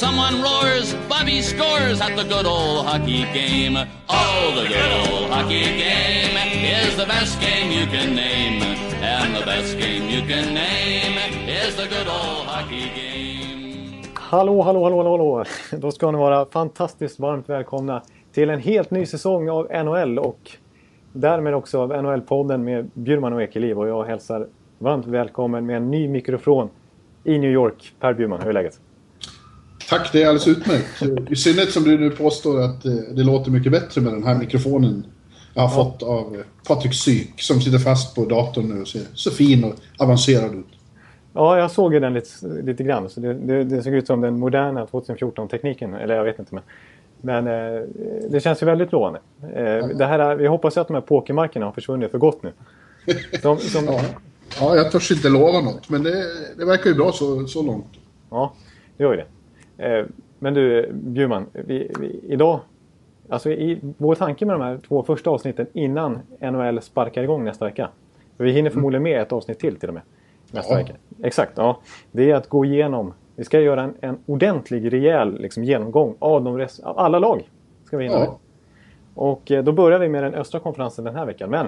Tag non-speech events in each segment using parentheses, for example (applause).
Someone roars, Bobby scores at the good old hockey game. Oh, the good old hockey game is the best game you can name. And the best game you can name is the good old hockey game. Hallå, hallå, hallå, hallå, hallå! Då ska ni vara fantastiskt varmt välkomna till en helt ny säsong av NHL och därmed också av NHL-podden med Bjurman och Ekeliv. Och jag hälsar varmt välkommen med en ny mikrofon i New York. Per Bjurman, hur är läget? Tack, det är alldeles utmärkt. I synnerhet som du nu påstår att eh, det låter mycket bättre med den här mikrofonen jag har ja. fått av eh, Patrik Syk som sitter fast på datorn nu och ser så fin och avancerad ut. Ja, jag såg ju den lite, lite grann. Så det, det, det såg ut som den moderna 2014-tekniken. Eller jag vet inte. Men, men eh, det känns ju väldigt lovande. Eh, det här, vi hoppas att de här pokermarkerna har försvunnit för gott nu. (laughs) De, som... ja. ja, jag törs inte lova något. Men det, det verkar ju bra så, så långt. Ja, det gör ju det. Eh, men du Bjurman, vi, vi, idag... Alltså i, vår tanke med de här två första avsnitten innan NHL sparkar igång nästa vecka. Vi hinner förmodligen med ett avsnitt till till och med. Nästa ja. vecka. Exakt, ja. Det är att gå igenom... Vi ska göra en, en ordentlig, rejäl liksom, genomgång av, de rest, av alla lag. Ska vi hinna ja. Och eh, då börjar vi med den östra konferensen den här veckan. Men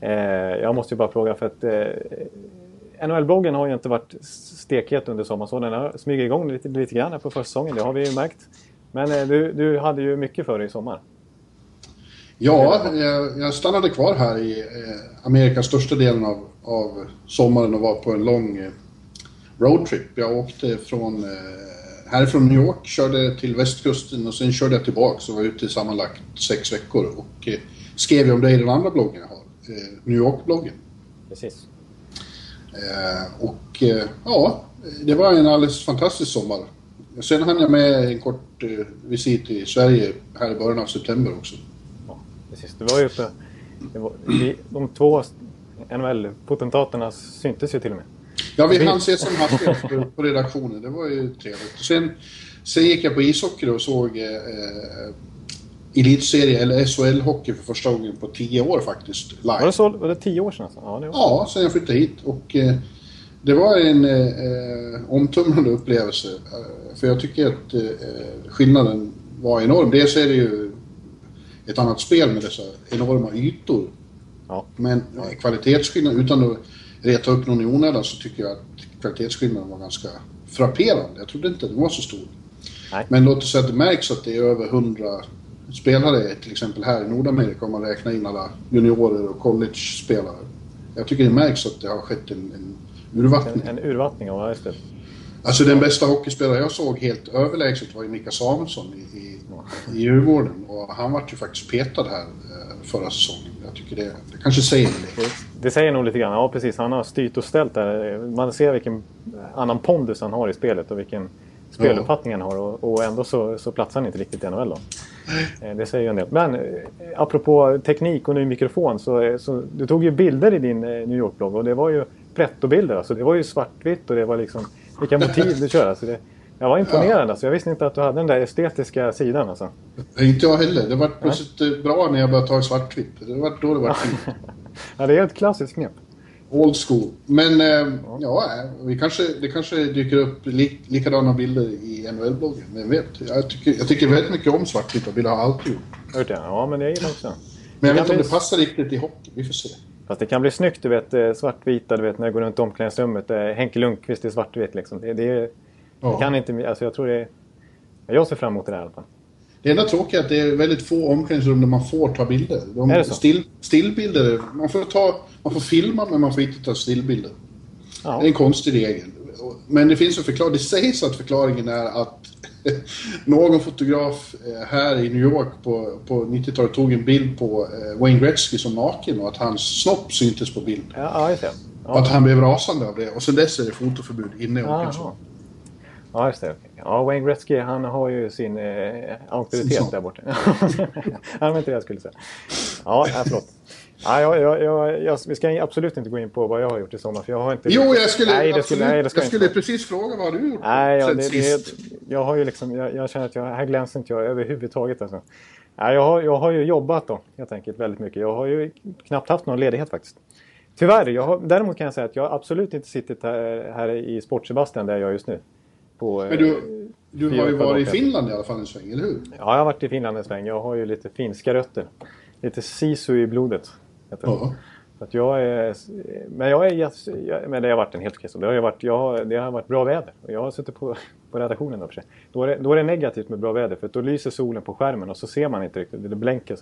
eh, jag måste ju bara fråga för att eh, NHL-bloggen har ju inte varit stekhet under sommaren så den har smugit igång lite, lite grann på försäsongen, det har vi ju märkt. Men eh, du, du hade ju mycket för dig i sommar. Ja, jag, stannade kvar här i eh, Amerikas största delen av, av sommaren och var på en lång eh, roadtrip. Jag åkte från härifrån New York, körde till västkusten och sen körde jag tillbaka och var ute i sammanlagt sex veckor och skrev om det i den andra bloggen jag har, New York-bloggen. Precis. Eh, och eh, ja, det var en alldeles fantastisk sommar. Sen hann jag med en kort eh, visit i Sverige här i början av september också. Ja, precis. Du var ju uppe... Var, de två NHL-potentaterna syntes ju till och med. Ja, vi hann ses som hastigast på, på redaktionen. Det var ju trevligt. Sen, sen gick jag på ishockey och såg eh, elitserie eller SHL-hockey för första gången på tio år faktiskt. Live. Var det, så, var det tio år sedan? Alltså? Ja, det var... ja, sen jag flyttade hit. Och eh, det var en eh, omtumlande upplevelse. Eh, för jag tycker att eh, skillnaden var enorm. Dels är det ju ett annat spel med dessa enorma ytor. Ja. Men eh, kvalitetsskillnaden, utan att reta upp någon i onödan, så tycker jag att kvalitetsskillnaden var ganska frapperande. Jag trodde inte den var så stor. Nej. Men låt oss säga att det märks att det är över 100 spelare till exempel här i Nordamerika om man räknar in alla juniorer och college-spelare. Jag tycker det märks att det har skett en, en urvattning. En, en urvattning, ja just det. Alltså den bästa hockeyspelare jag såg helt överlägset var ju Mika Samuelsson i, i, i Djurgården. Och han var ju faktiskt petad här eh, förra säsongen. Jag tycker det, det kanske säger en det, det säger nog lite grann. Ja precis, han har styrt och ställt där. Man ser vilken annan pondus han har i spelet och vilken speluppfattning han har. Och, och ändå så, så platsar han inte riktigt i NHL då. Eh, det säger ju en del. Men eh, apropå teknik och ny mikrofon så, eh, så du tog ju bilder i din New York-blogg och det var ju pretto-bilder. Alltså det var ju svartvitt och det var liksom vilka motiv du kör. Alltså det, jag var imponerad ja. alltså. Jag visste inte att du hade den där estetiska sidan alltså. Inte jag heller. Det var plötsligt bra när jag började ta svartvitt. Det var då det var fint. (laughs) ja, det är ett klassiskt knep. Old school. Men eh, ja, vi kanske, det kanske dyker upp li, likadana bilder i NHL-bloggen. Vem vet? Jag tycker, jag tycker väldigt mycket om svartvita bilder, har alltid gjort. Ja, men det gillar också. Men jag vet inte om det passar riktigt i hockey. Vi får se. Fast det kan bli snyggt, du vet, eh, svartvita, du vet, när jag går runt omklädningsrummet. Eh, Henke Lundqvist i svartvit liksom. Det, det, ja. det kan inte... Alltså jag tror det... Jag ser fram emot det där i alla fall. Det enda tråkiga är att det är väldigt få omklädningsrum där man får ta bilder. De, är det så? Still, stillbilder, man får, ta, man får filma men man får inte ta stillbilder. Ja. Det är en konstig regel. Men det finns en förklaring. Det sägs att förklaringen är att (laughs) någon fotograf eh, här i New York på, på 90-talet tog en bild på eh, Wayne Gretzky som naken och att hans snopp syntes på bild. Ja, ja, ja. Och att han blev rasande av det. Och sen dess är det fotoförbud inne i omklädningsrummet. Ja, just det. Ja, Wayne Gretzky han har ju sin eh, auktoritet där borta. (laughs) det var inte det jag skulle säga. Ja, äh, förlåt. Ja, jag, jag, jag, vi ska absolut inte gå in på vad jag har gjort i sommar. För jag har inte... Jo, jag skulle, nej, absolut, skulle, nej, jag skulle precis fråga vad du gjort Nej, ja, sen det, sist. det, jag har ju liksom... Jag, jag känner att jag, här glänser inte jag överhuvudtaget. Alltså. Nej, jag, har, jag har ju jobbat då, helt enkelt, väldigt mycket. Jag har ju knappt haft någon ledighet faktiskt. Tyvärr. Jag har, däremot kan jag säga att jag har absolut inte suttit här, här i Sport Sebastian där jag är just nu. På, Men du, du Fyra har ju varit i. Finland i alla fall en sväng, eller hur? Ja, jag har varit i Finland en sväng. Jag har ju lite finska rötter. Lite sisu i blodet. Heter. Ja. Så att jag är, men jag är jag, men det har varit en helt okej. Det har ju varit, jag, har- det har varit bra väder. Och jag har suttit på, (laughs) på redaktionen då för sig. Då är, det, då är det negativt med bra väder för då lyser solen på skärmen och så ser man inte riktigt. Det blänker.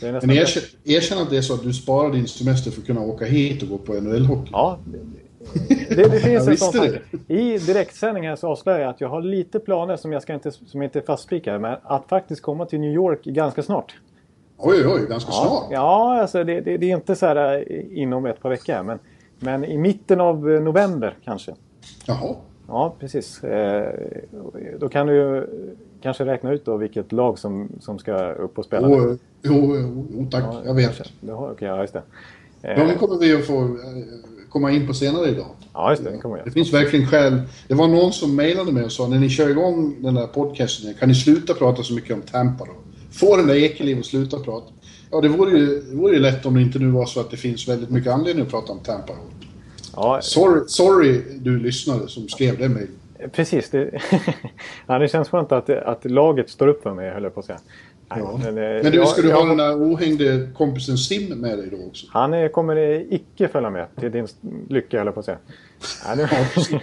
Det är nästan Men erkänn, erkänn att det är så att du sparar din semester för att kunna åka hit och gå på NHL-hockey. Ja, det, det, finns en sån tanke. I direktsändning här så avslöjar jag att jag har lite planer som jag ska inte, som inte är fastspikade. Men att faktiskt komma till New York ganska snart. Oj, oj, ganska Ja, snart. ja alltså det, det, det är inte så här eh, inom ett par veckor. Men, men i mitten av eh, november kanske. Jaha. Ja, precis. Eh, då kan du kanske räkna ut då vilket lag som, som ska upp och spela. Jo, jo, jo, tack. Ja, jag vet. Det har, ja, just det. De kommer vi att få komma in på senare idag. ja, just det. Kommer Det finns verkligen skäl. Det var någon som mejlade mig och sa när ni kör igång den där podcasten, kan ni sluta prata så mycket om Tampa då? Få den där Ekeliv att sluta prata. Ja, det vore, ju, det vore ju lätt om det inte nu var så att det finns väldigt mycket anledning att prata om Tampa. Ja, Sorry, sorry du lyssnare som skrev det mejlet. precis. Det, (laughs) ja, det känns skönt att, att laget står upp för mig, höll jag på att säga. Ja. men, eh, Men du, jag- ska du jag- ha den där ohängde kompisen Sim med dig då också? Han är, kommer icke följa med till din lycka, höll jag på att säga. Nej, det, (laughs)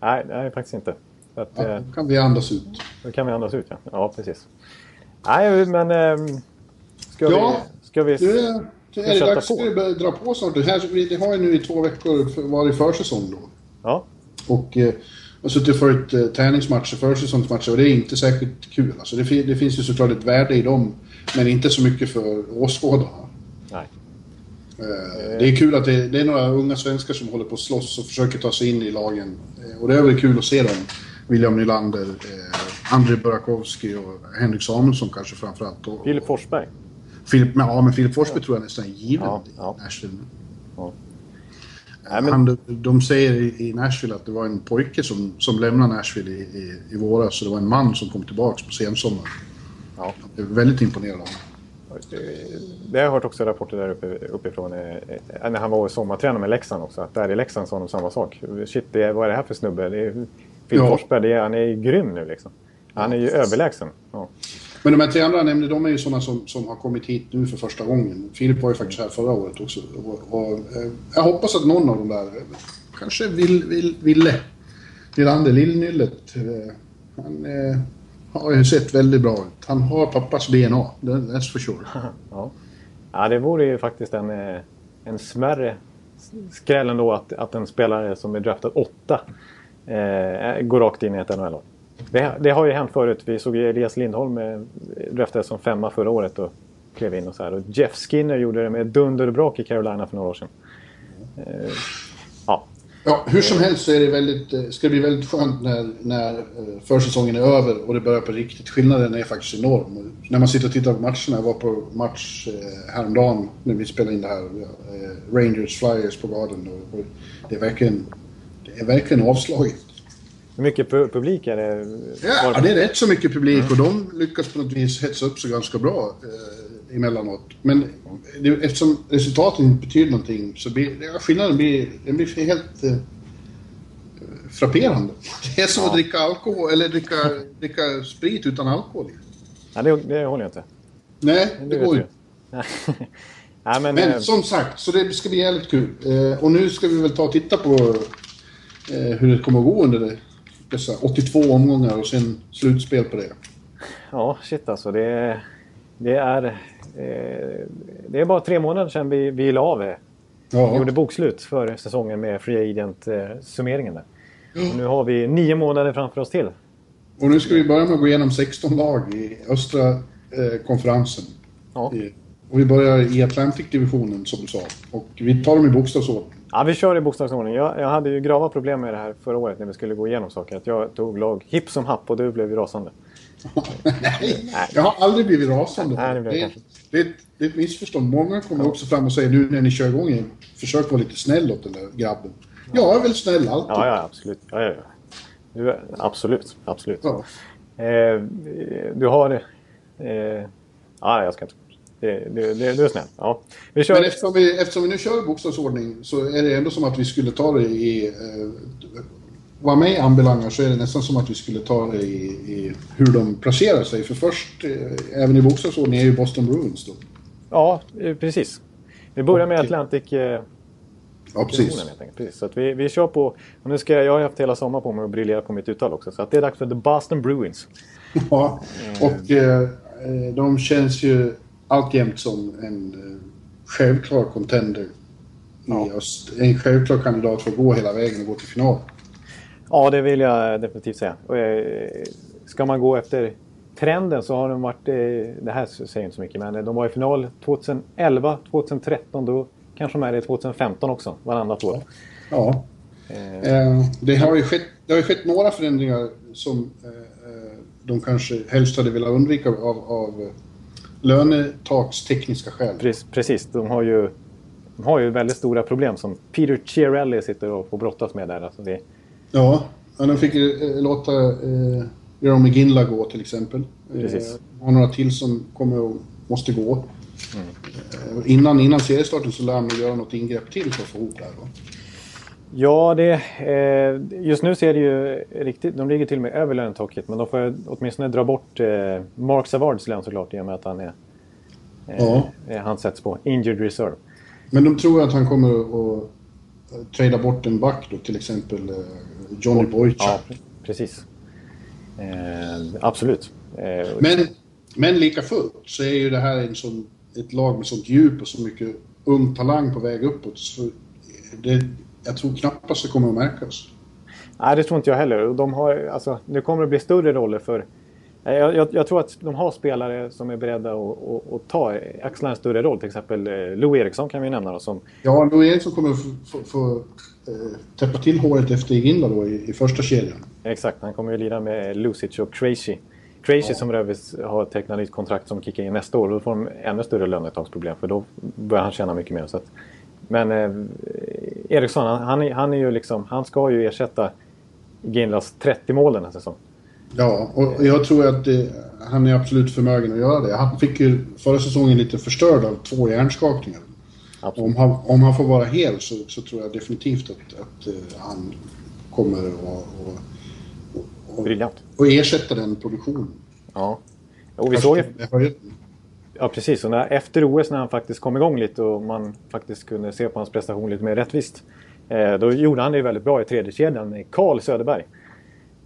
nej, nej faktiskt inte. Så att, Ja, eh, då kan vi andas ut. Då kan vi andas ut, ja. Ja, precis. Nej, men... ehm, ska, Ja, vi, ska vi... Det vi är det dags på? att börja dra på snart. Det, här, det har ju nu i två veckor för- varit försäsong då. Ja, Och eh, har suttit och följt eh, träningsmatcher, försäsongsmatcher och det är inte särskilt kul. Alltså, det, det finns ju såklart ett värde i dem, men inte så mycket för åskådarna. nej. Eh, det är kul att det, det är några unga svenskar som håller på att slåss och försöker ta sig in i lagen. Eh, och det är väl kul att se dem. William Nylander, eh, Andrei Burakovsky och Henrik Samuelsson kanske framförallt. Och, Filip Forsberg. Filip, ja, men Filip Forsberg tror jag nästan är given Ja, ja. i Nashville. Ja. Nej, men- Han, de säger i, Nashville att det var en pojke som, som lämnade Nashville i, i, i våras, så det var en man som kom tillbaks på sensommaren. Ja. Jag är väldigt imponerad av honom. Det har jag hört också rapporter där uppe, uppifrån. eh, eh, När han var och sommartränade med Leksand också. Att där i Leksand sa de samma sak. Shit, det vad är det här för snubbe? Det är, Filip Ja. Forsberg, det är, han är ju grym nu liksom. Han är ju överlägsen. Ja. Men de här tre andra jag nämnde, de är ju sådana som, som har kommit hit nu för första gången. Filip var ju faktiskt här förra året också. Och, och, eh, jag hoppas att någon av de där, kanske vill, vill, Ville Nylander, Lillnyllet, eh, han eh, har ju sett väldigt bra ut. Han har pappas DNA, that's for sure. (laughs) Ja. ja, det vore ju faktiskt en, eh, en smärre skräll ändå att, att en spelare som är draftad åtta eh, går rakt in i ett NHL-lag. Det, det har ju hänt förut. Vi såg ju Elias Lindholm draftades som femma förra året och klev in och så här. Och Jeff Skinner gjorde det med dunder och brak i Carolina för några år sedan. Eh, ja, Ja, hur som helst så är det väldigt, eh, ska det bli väldigt skönt när, när eh, försäsongen är över och det börjar på riktigt. Skillnaden är faktiskt enorm. När man sitter och tittar på matcherna, jag var på match eh, häromdagen när vi spelade in det här, Rangers Flyers på Garden. Och det, är verkligen, det är verkligen avslaget hur mycket pu- publik är det? Ja, det är rätt så mycket publik och de lyckas på något vis hetsa upp sig ganska bra eh, emellanåt. Men det, eftersom resultaten inte betyder någonting så blir ja, skillnaden blir, den blir helt eh, frapperande. (laughs) Det är som att dricka alkohol, eller dricka, (laughs) dricka sprit utan alkohol. Ja, det, det håller jag inte. Nej, Det det går ju Nej, (laughs) men, Men eh, som sagt, så det ska bli jävligt kul. Eh, och nu ska vi väl ta och titta på eh, hur det kommer att gå under det, 82 omgångar och sen slutspel på det. Ja, shit alltså. Det, det, är, eh, det är bara tre månader sedan vi, vi la av. eh, Ja. gjorde bokslut för säsongen med Free Agent-summeringen. där. Och nu har vi nio månader framför oss till. Och nu ska vi börja med att gå igenom 16 lag i östra eh, konferensen. Ja. Och vi börjar i Atlantic-divisionen som du sa. Och vi tar dem i bokstavsordning. Ja, vi kör i bokstavsordning. Jag, jag hade ju grava problem med det här förra året när vi skulle gå igenom saker. Att jag tog lag hipp som happ och du blev ju rasande. (laughs) Nej, jag har aldrig blivit rasande. Nej, det blev det, kanske. det, är ett, det är ett missförstånd. Många kommer också fram och säger nu när ni kör igång igen, försök vara lite snäll åt den där grabben. Jag är väl snäll alltid. Ja, ja, absolut. Ja, ja, ja. Du, absolut, absolut. Ja. Eh, du har... Eh, ja, jag ska inte... Det, det, det, du är snäll. Ja. Vi kör... Men eftersom vi, eftersom vi nu kör i bokstavsordning så är det ändå som att vi skulle ta det i... Eh, vad mig anbelangar så är det nästan som att vi skulle ta det i, i hur de placerar sig. För först, eh, även i bokstavsordning, är ju Boston Bruins då. Ja, eh, precis. Vi börjar med Atlantic... Eh, Ja, precis. precis. Så vi, vi kör på... Och nu ska jag, jag har haft hela sommaren på mig att briljera på mitt uttal också. Så att det är dags för The Boston Bruins. (laughs) Ja, och eh, eh, de känns ju alltjämt som en eh, självklar contender i Ja. öst. En självklar kandidat för att gå hela vägen och gå till final. Ja, det vill jag definitivt säga. Eh, ska man gå efter trenden så har de varit... Eh, det här säger inte så mycket, men de var i final 2011, 2013. Då kanske de är det 2015 också, varannat år. Ja. Eh, det, har ju skett, det har ju skett några förändringar som de kanske helst hade velat undvika av, av lönetakstekniska skäl. Pre- Precis, de har ju, de har ju väldigt stora problem som Peter Chiarelli sitter och får brottas med där. Alltså det, Ja, de fick eh, låta eh, Jerome McGinley gå till exempel. Precis. Eh, har några till som kommer och måste gå. Eh, innan, innan seriestarten så lär nog göra något ingrepp till för att få ihop det här. Ja, det, eh, just nu ser det ju riktigt... De ligger till och med över lönetaket, men de får åtminstone dra bort eh, Mark Savards lön såklart i och med att han är... Eh, Ja. Han sätts på injured reserve. Men de tror att han kommer att trada bort en back då, till exempel eh, Johnny Boychuk. Ja, pre- precis. Eh, absolut. Eh, Men, men lika fullt så är ju det här en sån, ett lag med sånt djup och så mycket ung talang på väg uppåt. Så det, jag tror knappast det kommer att märkas. Nej, det tror inte jag heller. De har, alltså, nu kommer det bli större roller för... Nej, Jag, jag, jag tror att de har spelare som är beredda att, att, att ta, axla en större roll. Till exempel eh, Lou Eriksson kan vi nämna då, som Ja, Louis Eriksson kommer att få, få, få eh, täppa till håret efter Iginla då i, i första kedjan. Exakt, han kommer ju lira med Lucic och Crazy. Crazy som Rövis har tecknat nytt kontrakt som kickar in nästa år. Då får de ännu större lönetagsproblem för då börjar han tjäna mycket mer. Så att, men eh, Eriksson, han, han, är, han är ju liksom, han ska ju ersätta Ginlas 30 mål den här säsongen. Ja, och jag tror att det, han är absolut förmögen att göra det. Han fick ju förra säsongen lite förstörd av två hjärnskakningar. Om han, om han får vara hel så, så tror jag definitivt att, att eh, han kommer att och, och, och, och ersätta den produktionen. Ja. Och vi såg ju. Ja precis, och när, efter OS när han faktiskt kom igång lite och man faktiskt kunde se på hans prestation lite mer rättvist. Eh, då gjorde han det väldigt bra i tredje kedjan med Karl Söderberg.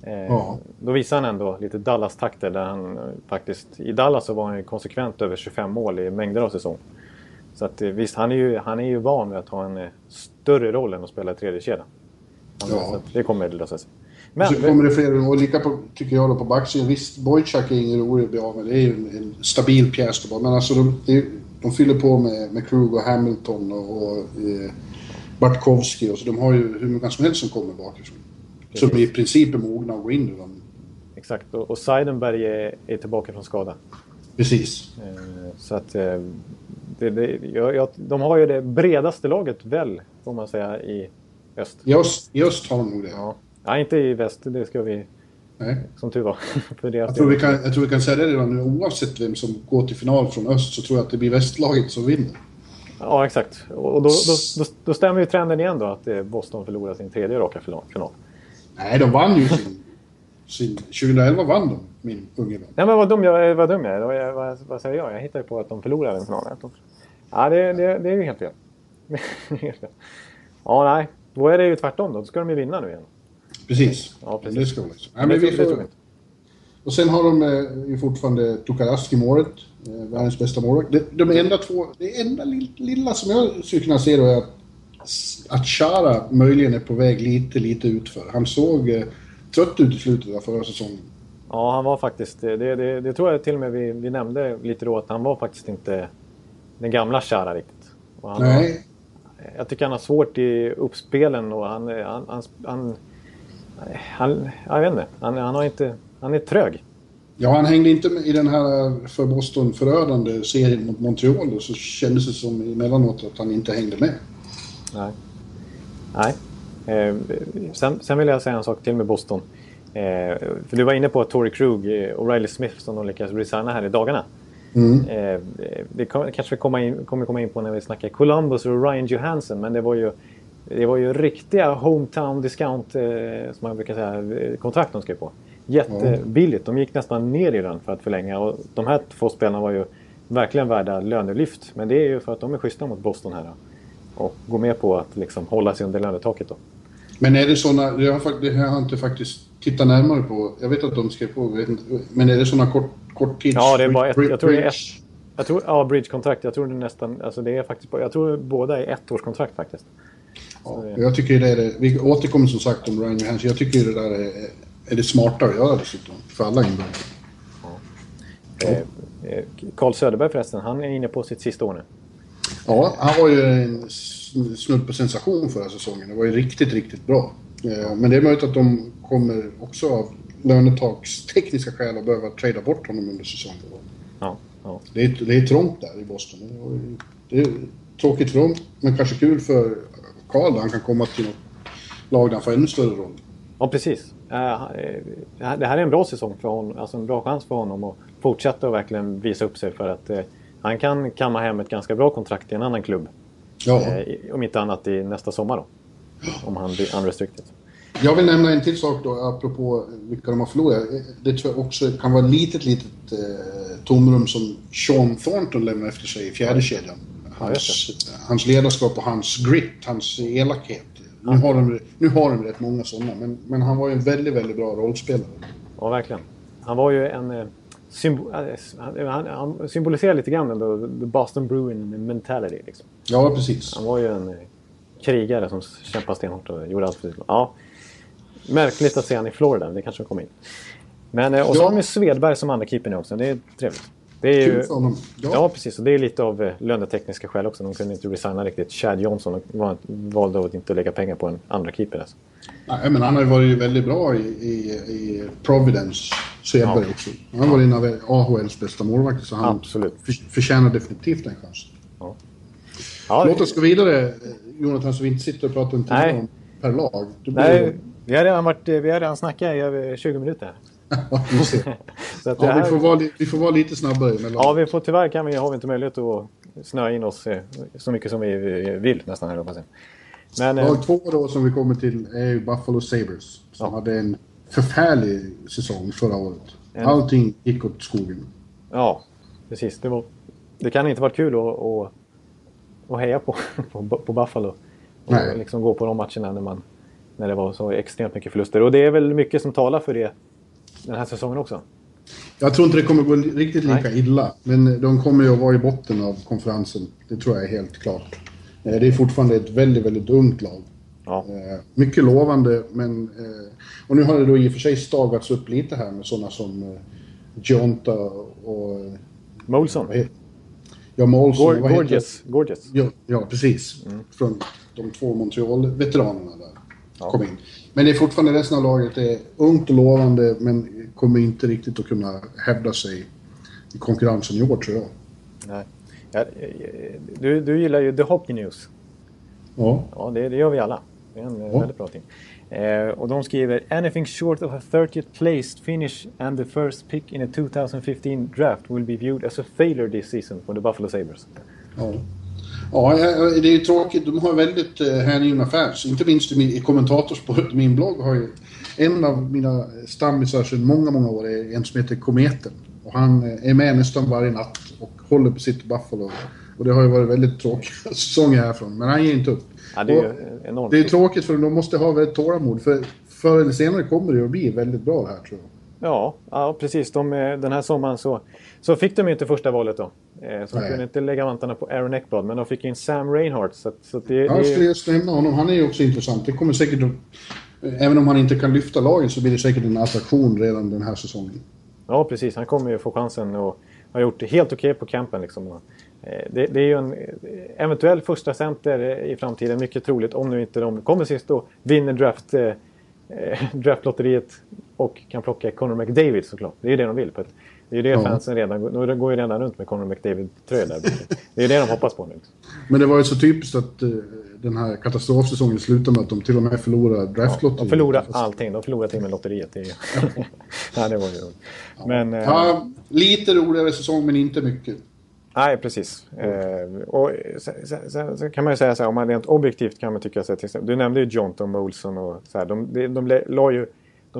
Eh, Ja. Då visade han ändå lite Dallas-takter där han eh, faktiskt... I Dallas så var han ju konsekvent över 25 mål i mängder av säsong. Så att eh, visst, han är ju, han är ju van vid att ha en eh, större roll än att spela i tredje kedjan. Ja. Det kommer att lösa sig. Men, så kommer det fler, och lika på, tycker jag då på backsidan. Visst, Boychuk är ingen rolig att bli av med. Det är ju en, en stabil pjäs då. Men alltså de, är- de fyller på med, med Krug och Hamilton och, och eh, Bartkowski. Och så de har ju hur många som helst som kommer bakifrån. Som i princip är mogna att gå in redan. Exakt, och, och Seidenberg är, är tillbaka från skada. Precis. Eh, Så att eh, det, det, jag, jag, de har ju det bredaste laget väl, får man säga, i öst. I öst, i öst har de nog det. Ja. Nej, inte i väst. Det ska vi, Nej. som tur var. (laughs) För deras Jag tror, vi kan, jag tror vi kan säga det redan nu. Oavsett vem som går till final från öst så tror jag att det blir västlaget som vinner. Ja, exakt. Och då, då, då, då stämmer ju trenden igen då att Boston förlorar sin tredje raka final. Nej, de vann ju sin... sin 2011 vann de, min unge vän. Nej, men vad dum jag, vad dum jag är. Vad, vad, säger jag? Jag hittar ju på att de förlorade en final. Jag tror- Ja, det, det, det är ju. (laughs) Det helt fel. ja, nej. Då är det ju tvärtom då. Då ska de ju vinna nu igen. Precis. Ja, precis. Det ska de också. Nej, men vi får, och sen har de eh, ju fortfarande Tukarask i målet. Eh, världens bästa målvakt. Det, de enda två... Det enda lill- lilla som jag skulle kunna se då är att, att Chara möjligen är på väg lite, lite utför. Han såg eh, trött ut i slutet av förra säsongen. Ja, han var faktiskt... Det, det, det tror jag till och med vi, vi nämnde lite då att han var faktiskt inte den gamla Chara riktigt. Nej, Var, jag tycker han har svårt i uppspelen och han... Han, han, han, han jag vet inte. Han, han, har inte, han är trög. Ja, han hängde inte med i den här för Boston förödande serien mot Montreal så kändes det som emellanåt att han inte hängde med. Nej. Nej. Eh, sen, sen, vill jag säga en sak till med Boston. Eh, för du var inne på Tory Krug och Riley Smith som de lyckas resigna här i dagarna. Mm. Eh, det kanske vi komma in, kommer komma in på när vi snackar Columbus och Ryan Johansson men det var ju, det var ju riktiga hometown discount, eh, som man brukar säga, kontrakt de skrev på. Jättebilligt. De gick nästan ner i den för att förlänga och de här två spelarna var ju verkligen värda lönelyft. Men det är ju för att de är schyssta mot Boston här. Och går med på att liksom hålla sig under lönetaket då. Men är det sådana, det har, det har jag inte faktiskt tittat närmare på. Jag vet att de skrev på, men är det sådana kort, korttids... Ja, det är bara ett, jag tror det är ett, jag tror, ja, bridgekontrakt. Jag tror det är nästan, alltså det är faktiskt, jag tror båda är ettårskontrakt faktiskt. Ja, jag tycker det är det, vi återkommer som sagt om Ryan Johansson. Jag tycker det där är, är det smartare att göra dessutom, för alla inblandade. Ja. Eh, eh, Carl Söderberg förresten, han är inne på sitt sista år nu. Ja, han var ju en snudd på sensation förra säsongen. Det var ju riktigt, riktigt bra. Eh, men det är möjligt att de kommer också av lönetakstekniska skäl att behöva trada bort honom under säsongen. Ja, ja. Det, är, det är trångt där i Boston. Det är tråkigt för dem, men kanske kul för Karl han kan komma till något lag där han får ännu större roll. Ja, precis. Eh, det här är en bra säsong för honom, alltså en bra chans för honom att fortsätta och verkligen visa upp sig för att eh, han kan kamma hem ett ganska bra kontrakt i en annan klubb. Ja. Eh, om inte annat i nästa sommar då. Om han blir unrestricted. Jag vill nämna en till sak då, apropå vilka de har förlorat. Det tror jag också kan vara ett litet, litet eh, tomrum som Sean Thornton lämnar efter sig i fjärde kedjan. Hans, ja, hans ledarskap och hans grit, hans elakhet. Nu har de, nu har de rätt många sådana, men, men han var ju en väldigt, väldigt bra rollspelare. Ja, verkligen. Han var ju en... Eh, symbo han, han, symboliserar lite grann ändå the Boston Bruin mentality. Liksom. Ja, precis. Han var ju en eh, krigare som kämpade stenhårt och gjorde allt för ja. Märkligt att se honom i Florida, det kanske kommer in. Men, eh, och så ja. har vi Svedberg som andra keeper nu också, det är trevligt. Det är ju, ja. ja. precis. Och det är lite av eh, lönetekniska skäl också. De kunde inte resigna riktigt. Chad Johnson valde att inte lägga pengar på en andra keeper. Alltså. Nej, men han har ju varit väldigt bra i, i, i Providence, Svedberg ja. också. Han har varit en av AHLs bästa målvakter så han Absolut. För, förtjänar definitivt en chans. Ja. Ja, Låt oss gå vidare, Jonathan, så vi inte sitter och pratar en timme om per lag. Nej, vi har redan, varit, vi har redan snackat i över 20 minuter. (laughs) så att ja, här... vi, får vara, vi får vara lite snabbare. Mellan... Ja, vi får, tyvärr kan vi, har vi inte möjlighet att snöa in oss eh, så mycket som vi vill nästan. Här, Men, Lag eh... två då som vi kommer till är Buffalo Sabres. Som ja. hade en förfärlig säsong förra året. En... Allting gick åt skogen. Ja, precis. Det, var, det kan inte varit kul att, att, att heja på, (laughs) på, på Buffalo. Och Nej. liksom gå på de matcherna när, man, när det var så extremt mycket förluster. Och det är väl mycket som talar för det den här säsongen också. Jag tror inte det kommer gå riktigt lika Nej. illa. Men de kommer ju att vara i botten av konferensen. Det tror jag är helt klart. Eh, det är fortfarande ett väldigt, väldigt ungt lag. Ja. Eh, mycket lovande, men... Eh, och nu har det då i och för sig stagats upp lite här med sådana som Jonta och... Molson. Ja, Molson. Gor Gorgeous. Gorgeous. Ja, ja precis. Mm. Från de två Montreal-veteranerna där. Ja. Kom in. Men det är fortfarande resten av laget är ungt och lovande men kommer inte riktigt att kunna hävda sig i konkurrensen i år tror jag. Nej. Ja, du, du gillar ju The Hockey News. Ja. Ja, det, det gör vi alla. Det är en ja. väldigt bra ting. Eh, och de skriver “Anything short of a 30th placed finish and the first pick in a 2015 draft will be viewed as a failure this season for the Buffalo Sabres”. Ja. Ja, det är ju tråkigt. De har väldigt eh, hängivna fans. Inte minst i kommentatorspåret. (laughs) Min blogg har ju... En av mina stammisar sedan många, många år är en som heter Kometen. Och han eh, är med nästan varje natt och håller på sitt Buffalo. Och det har ju varit väldigt tråkiga (laughs) säsonger härifrån. Men han ger inte upp. Ja, det, är enormt. det är tråkigt för de måste ha väldigt tålamod. För förr eller senare kommer det att bli väldigt bra det här tror jag. Ja, ja precis. De, den här sommaren så, så fick de inte första valet då. Eh, så de kunde inte lägga vantarna på Aaron Eckblad, men de fick in Sam Reinhardt. Så, så det, ja, jag skulle just nämna honom. Han är ju också intressant. Det kommer säkert Även om han inte kan lyfta lagen så blir det säkert en attraktion redan den här säsongen. Ja, precis. Han kommer ju få chansen och har gjort det helt okej okay på campen. Liksom. Eh, det, det, är ju en eventuell första center i framtiden, mycket troligt, om nu inte de kommer sist och vinner draft eh, (laughs) draftlotteriet och kan plocka Conor McDavid såklart. Det är ju det de vill. För det är ju det ja. fansen redan... Nu går ju redan runt med Conor McDavid-tröjor där. Det är ju det de hoppas på nu. Men det var ju så typiskt att uh, den här katastrofsäsongen slutade med att de till och med förlorade draftlotteriet. Ja, de förlorade allting. De förlorade till och med lotteriet. Det, (laughs) ja, det var ju roligt. Men, uh... ja, lite roligare säsong men inte mycket. Nej, precis. Eh, och sen, sen, sen, kan man ju säga så här, om man rent objektivt kan man tycka så här, till exempel, du nämnde ju Jonton Molson och så här, de, de, de la ju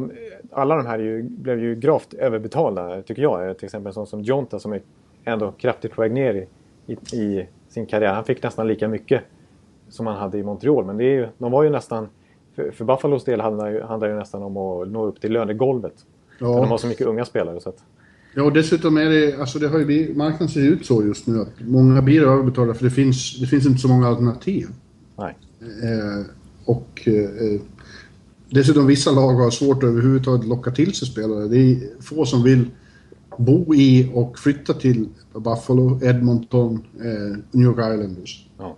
de, alla de här ju, blev ju gravt överbetalda, tycker jag. Till exempel en sån som Jonta som är ändå kraftigt på väg ner i, i, i, sin karriär. Han fick nästan lika mycket som han hade i Montreal. Men det är ju, de var ju nästan... För, för Buffalos del handlar det handlar ju nästan om att nå upp till lönegolvet. Ja. De har så mycket unga spelare. Så att, Ja, och dessutom är det, alltså det har ju, marknaden ser ut så just nu att många blir överbetalda för det finns, det finns inte så många alternativ. Nej. Eh, och eh, dessutom vissa lag har svårt att överhuvudtaget locka till sig spelare. Det är få som vill bo i och flytta till Buffalo, Edmonton, eh, New York Islanders. Ja.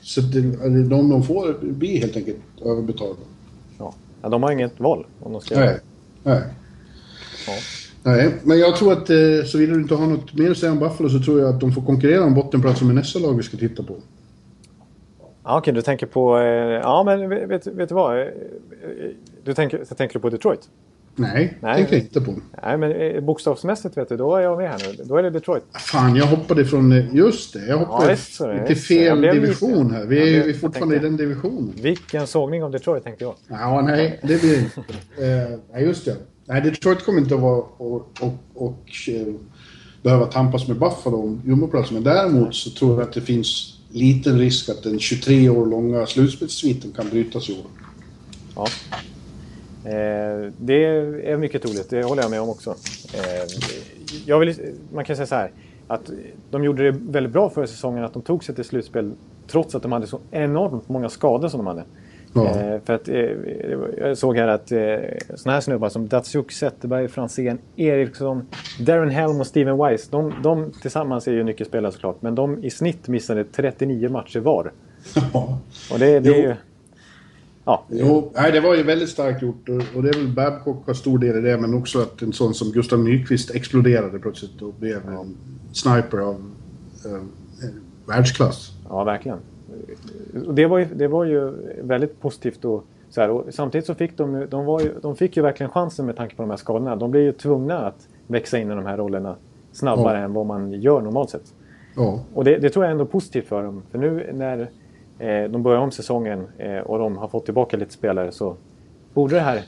Så det, de de får blir helt enkelt överbetalda. Ja. ja, de har inget val om de ska... Nej. Nej. Ja. Nej, men jag tror att eh, såvida du inte har något mer att säga om Buffalo så tror jag att de får konkurrera om bottenplatsen med nästa lag vi ska titta på. Ja, Okej, okay, du tänker på... Eh, ja, men vet, vet du vad? Eh, du tänker, så tänker du på Detroit? Nej, Nej tänker jag inte på. Nej, men bokstavsmässigt vet du, då är jag med här nu. Då är det Detroit. Fan, jag hoppade från... Just det, jag hoppade ja, det, till fel division här. Vi är ja, fortfarande tänkte, i den divisionen. Vilken sågning av Detroit tänkte jag. Ja, nej, det blir inte. uh, just det. Nej, Detroit kommer inte att vara och, och, och uh, behöva tampas med Buffalo om jumboplatsen. Men däremot så tror jag att det finns liten risk att den 23 år långa slutspelssviten kan brytas i år. Ja. Eh, det är mycket troligt, det håller jag med om också. Eh, jag vill, man kan säga så här, att de gjorde det väldigt bra förra säsongen att de tog sig till slutspel trots att de hade så enormt många skador som de hade. Ja. Eh, för att, eh, jag såg här att eh, såna här snubbar som Datsjuk, Zetterberg, Franzén, Eriksson, Darren Helm och Steven Weiss. De, de tillsammans är ju nyckelspelare såklart. Men de i snitt missade 39 matcher var. Ja. Och det, det är ju... Ja. Jo, nej, det var ju väldigt starkt gjort och, och det är väl Babcock har stor del i det men också att en sån som Gustav Nyqvist exploderade plötsligt och blev en sniper av eh, världsklass. Ja, verkligen. Det var ju, det var ju väldigt positivt och, så här, och samtidigt så fick de, de, var ju, de fick ju verkligen chansen med tanke på de här skadorna. De blev ju tvungna att växa in i de här rollerna snabbare ja. än vad man gör normalt sett. Ja. Och det, det, tror jag är ändå positivt för dem. För nu när eh, de börjar om säsongen eh, och de har fått tillbaka lite spelare så borde det här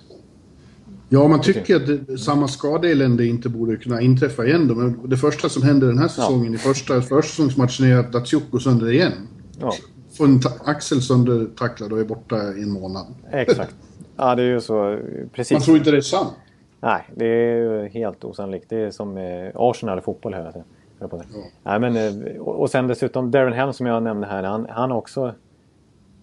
Ja, man tycker att samma skadeelände inte borde kunna inträffa igen. Då. Men det första som händer den här säsongen, ja. i första försäsongsmatchen, är att Datsjuk går sönder igen. Ja. Får en axel söndertacklad och är borta i en månad. Exakt. Ja, det är ju så. Precis. Man tror inte det är sant. Nej, det är ju helt osannolikt. Det är som eh, Arsenal i fotboll hela tiden. Ja. Nej, men, eh, och sen dessutom Darren Helm som jag nämnde här. Han, han, också,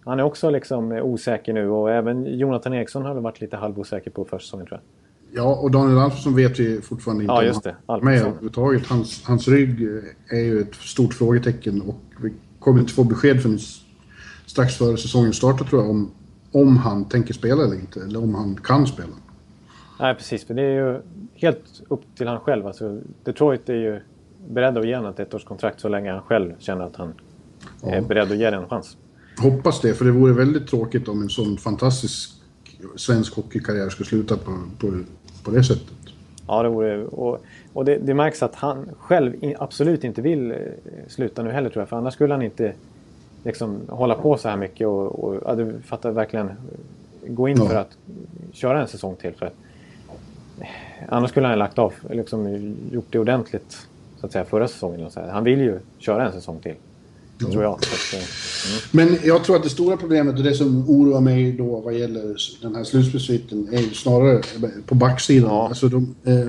han är också liksom osäker nu och även Jonathan Eriksson har varit lite halvosäker på försäsongen tror jag. Ja, och Daniel Alfredsson vet vi fortfarande inte ja, just det. om han med överhuvudtaget. Hans, hans rygg är ju ett stort frågetecken och vi kommer inte få besked förrän strax före säsongen startar tror jag om, om han tänker spela eller inte, eller om han kan spela. Nej, precis. För det är ju helt upp till han själv. Alltså, Detroit är ju beredd att ge honom ett ettårskontrakt så länge han själv känner att han ja. är beredd att ge det en chans. Hoppas det, för det vore väldigt tråkigt om en sån fantastisk svensk hockeykarriär skulle sluta på, på, på det sättet. Ja, det vore... Och, och det, det märks att han själv absolut inte vill eh, sluta nu heller tror jag. För annars skulle han inte liksom hålla på så här mycket och, och ja, du fattar verkligen gå in ja. för att köra en säsong till. För eh, annars skulle han lagt av, liksom gjort det ordentligt så att säga förra säsongen. Så här. Han vill ju köra en säsong till. Ja. Tror jag. Att, mm. Men jag tror att det stora problemet och det som oroar mig då vad gäller den här slutspelssviten är ju snarare på backsidan. Ja. Alltså de, eh,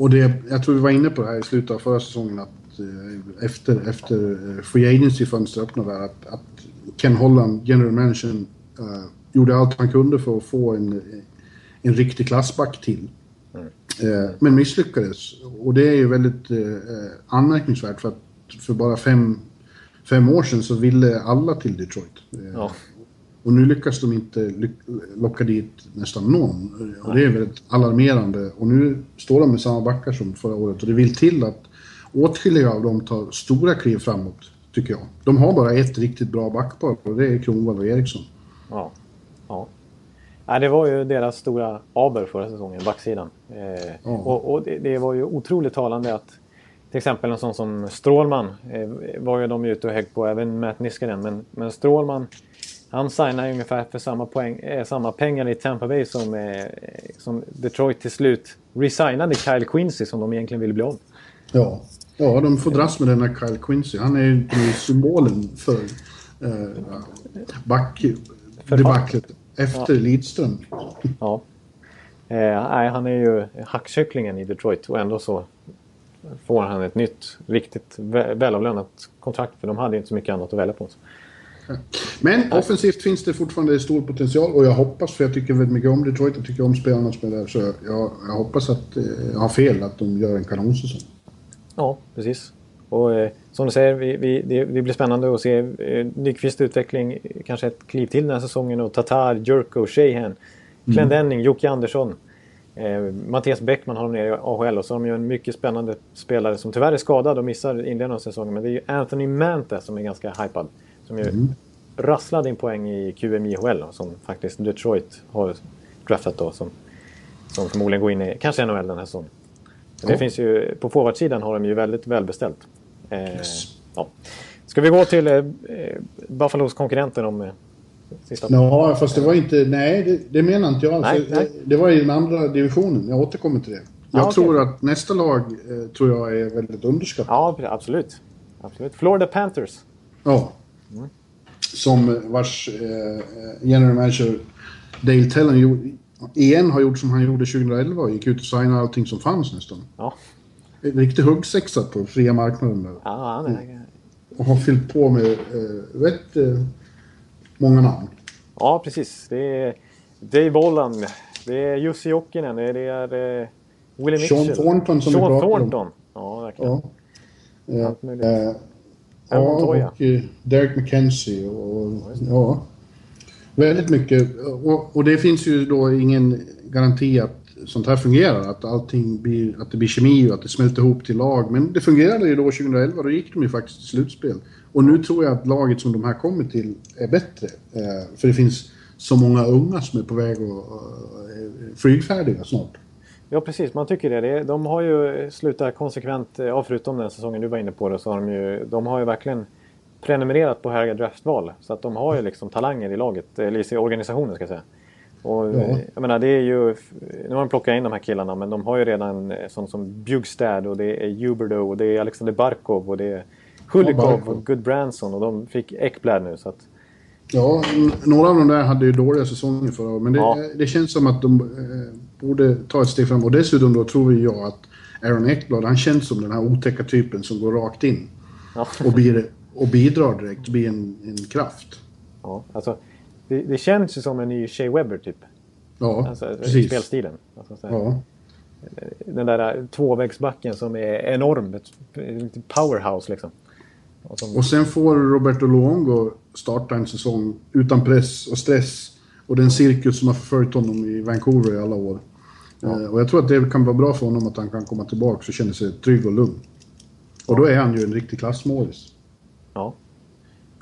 och det, jag tror vi var inne på det här i slutet av förra säsongen att eh, efter, efter eh, Free Agency-fönstret öppnade att, att Ken Holland, general manager, uh, gjorde allt han kunde för att få en, en riktig klassback till. Mm. Uh, men misslyckades. Och det är ju väldigt uh, anmärkningsvärt för att för bara fem, fem år sedan så ville alla till Detroit. Ja. Och nu lyckas de inte locka dit nästan någon. Och det är väldigt alarmerande. Och nu står de med samma backar som förra året. Och det vill till att åtskilliga av dem tar stora kliv framåt, tycker jag. De har bara ett riktigt bra backpar och det är Kronwall och Eriksson. Ja. ja. Nej, det var ju deras stora aber förra säsongen, backsidan. Eh, ja. Och, och det, det, var ju otroligt talande att till exempel en sån som Strålman eh, var ju de ute och högg på, även Matt Niskanen. Men, men Strålman, han signade ungefär för samma, poäng, eh, samma pengar i Tampa Bay som, eh, som Detroit till slut resignade Kyle Quincy som de egentligen ville bli av. Ja. Ja, de får dras med denna Kyle Quincy. Han är ju symbolen för eh, back, debaclet efter ja. Lidström. Ja. Eh, nej, han är ju hackkycklingen i Detroit och ändå så får han ett nytt, riktigt välavlönat kontrakt. För de hade inte så mycket annat att välja på. Men offensivt finns det fortfarande stor potential och jag hoppas, för jag tycker väldigt mycket om Detroit, jag tycker om spelarna som är där, så jag, jag hoppas att eh, jag har fel, att de gör en kanonsäsong. Ja, precis. Och eh, som du säger, vi, vi, det, det, blir spännande att se eh, Nyqvists utveckling, kanske ett kliv till den här säsongen och Tatar, Jurko, Sheehan, Glendening, mm. Jocke Andersson. Eh, Mattias Bäckman har de nere i AHL och så har de ju en mycket spännande spelare som tyvärr är skadad och missar inledningen av säsongen. Men det är ju Anthony Manta som är ganska hypad. Som ju mm. rasslade in poäng i QMIHL som faktiskt Detroit har draftat då. Som, som förmodligen går in i kanske NHL den här säsongen. Det finns ju, på forwardsidan har de ju väldigt välbeställt. Eh, yes. ja. Ska vi gå till eh, Buffalos konkurrenter om eh, sista? Ja, fast det var inte... Nej, det, det menar inte jag alls. Nej, nej. Det, det, var i den andra divisionen. Jag återkommer till det. Jag ja, tror okay. att nästa lag eh, tror jag är väldigt underskattat. Ja, absolut. absolut. Florida Panthers. Ja. Mm. Som vars eh, general manager Dale Tellen igen har gjort som han gjorde 2011 och gick ut och signade allting som fanns nästan. Ja. En riktig huggsexa på fria marknaden där. Ja, han är... Och har fyllt på med eh, rätt eh, många namn. Ja, precis. Det är Dave Bolland, det är Jussi Jokinen, det är eh, Willie Mitchell. Sean Thornton som Sean vi Thornton. Om. Ja, verkligen. Ja. Allt möjligt. Eh, ja, och eh, Derek McKenzie och, och ja. Väldigt mycket. Och, och, det finns ju då ingen garanti att sånt här fungerar. Att allting blir, att det blir kemi och att det smälter ihop till lag. Men det fungerade ju då 2011, då gick de ju faktiskt till slutspel. Och nu tror jag att laget som de här kommer till är bättre. Eh, för det finns så många unga som är på väg att eh, flygfärdiga snart. Ja precis, man tycker det. De har ju slutat konsekvent, eh, ja förutom den säsongen du var inne på det, så har de ju, de har ju verkligen prenumererat på höga draftval. Så att de har ju liksom talanger i laget, eller i organisationen ska jag säga. Och, ja. Jag menar, det är ju, nu har de plockat in de här killarna men de har ju redan sånt som Bjugstad och det är Huberdo och det är Alexander Barkov och det är Hulikov och Good Branson och de fick Ekblad nu så att... Ja, några av de där hade ju dåliga säsonger förra året men det, ja. det, känns som att de eh, borde ta ett steg fram och dessutom då tror jag att Aaron Ekblad, han känns som den här otäcka typen som går rakt in. Ja. Och, blir, och bidrar direkt, blir en, en kraft. Ja, alltså det, det, känns ju som en ny Shea Webber typ. Ja, alltså, precis. Spelstilen. Alltså, ja. Den där tvåvägsbacken som är enorm. Ett, ett powerhouse liksom. Och, som... och sen får Roberto Luongo starta en säsong utan press och stress. Och den cirkus som har förföljt honom i Vancouver i alla år. Ja. Eh, och jag tror att det kan vara bra för honom att han kan komma tillbaka och känna sig trygg och lugn. Och då är han ju en riktig klassmålis. Ja.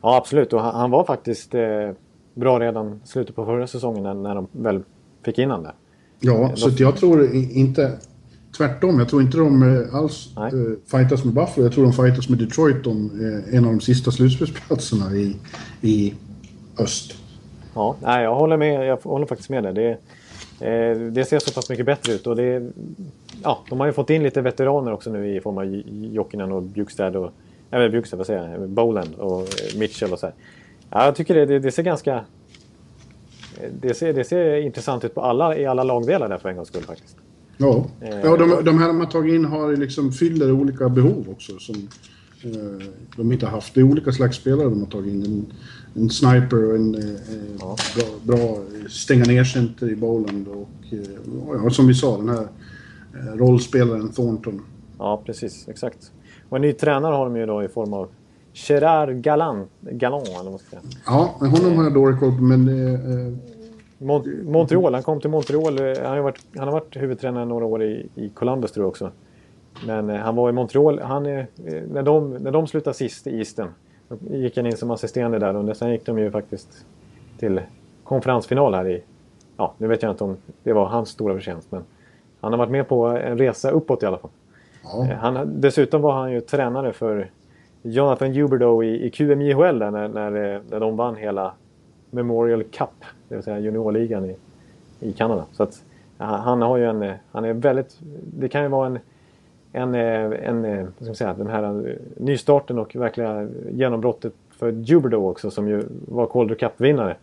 Ja, absolut. Och han, var faktiskt eh, bra redan slutet på förra säsongen när, de väl fick in honom där. Ja, så jag tror inte... Tvärtom, jag tror inte de eh, alls Nej. Eh, fightas med Buffalo. Jag tror de fightas med Detroit om eh, en av de sista slutspelsplatserna i, i öst. Ja, nej, jag håller med. Jag håller faktiskt med dig. Det, det ser så pass mycket bättre ut. Och det, ja, de har ju fått in lite veteraner också nu i form av Jokinen och Bjugstad och... Eller Bjugstad, vad säger jag? Boland och Mitchell och så här. Ja, jag tycker det, det, det ser ganska... Det ser, det ser intressant ut på alla, i alla lagdelar där för en gångs skull faktiskt. Ja, eh, ja de, de här har tagit in har liksom, fyller olika behov också som eh, de inte har haft. Det är olika slags spelare de har tagit in. En, en sniper och en eh, ja. bra, bra stänga ner-center i Boland och eh, ja, som vi sa den här rollspelaren Thornton. Ja, precis. Exakt. Och en ny tränare har de ju då i form av Gerard Gallant, Gallant eller vad man ska säga. Ja, men honom har jag dålig koll på, men... Eh, Mont Montreal, han kom till Montreal. eh, Han har, varit, han har varit huvudtränare några år i, i Columbus tror jag också. Men eh, han var i Montreal. Han, eh, när, de, när de slutade sist i Eastern gick han in som assisterande där och sen gick de ju faktiskt till konferensfinal här i... Ja, nu vet jag inte om det var hans stora förtjänst men han har varit med på en resa uppåt i alla fall. Ja. Eh, Han, dessutom var han ju tränare för Jonathan Huberdeau i, i QMJHL där när, när, eh, när de vann hela Memorial Cup, det vill säga juniorligan i, i Kanada. Så att han har ju en, eh, han är väldigt, det kan ju vara en, en, en vad ska man säga, den här nystarten och verkliga genombrottet för Huberdeau också som ju var Calder Cup-vinnare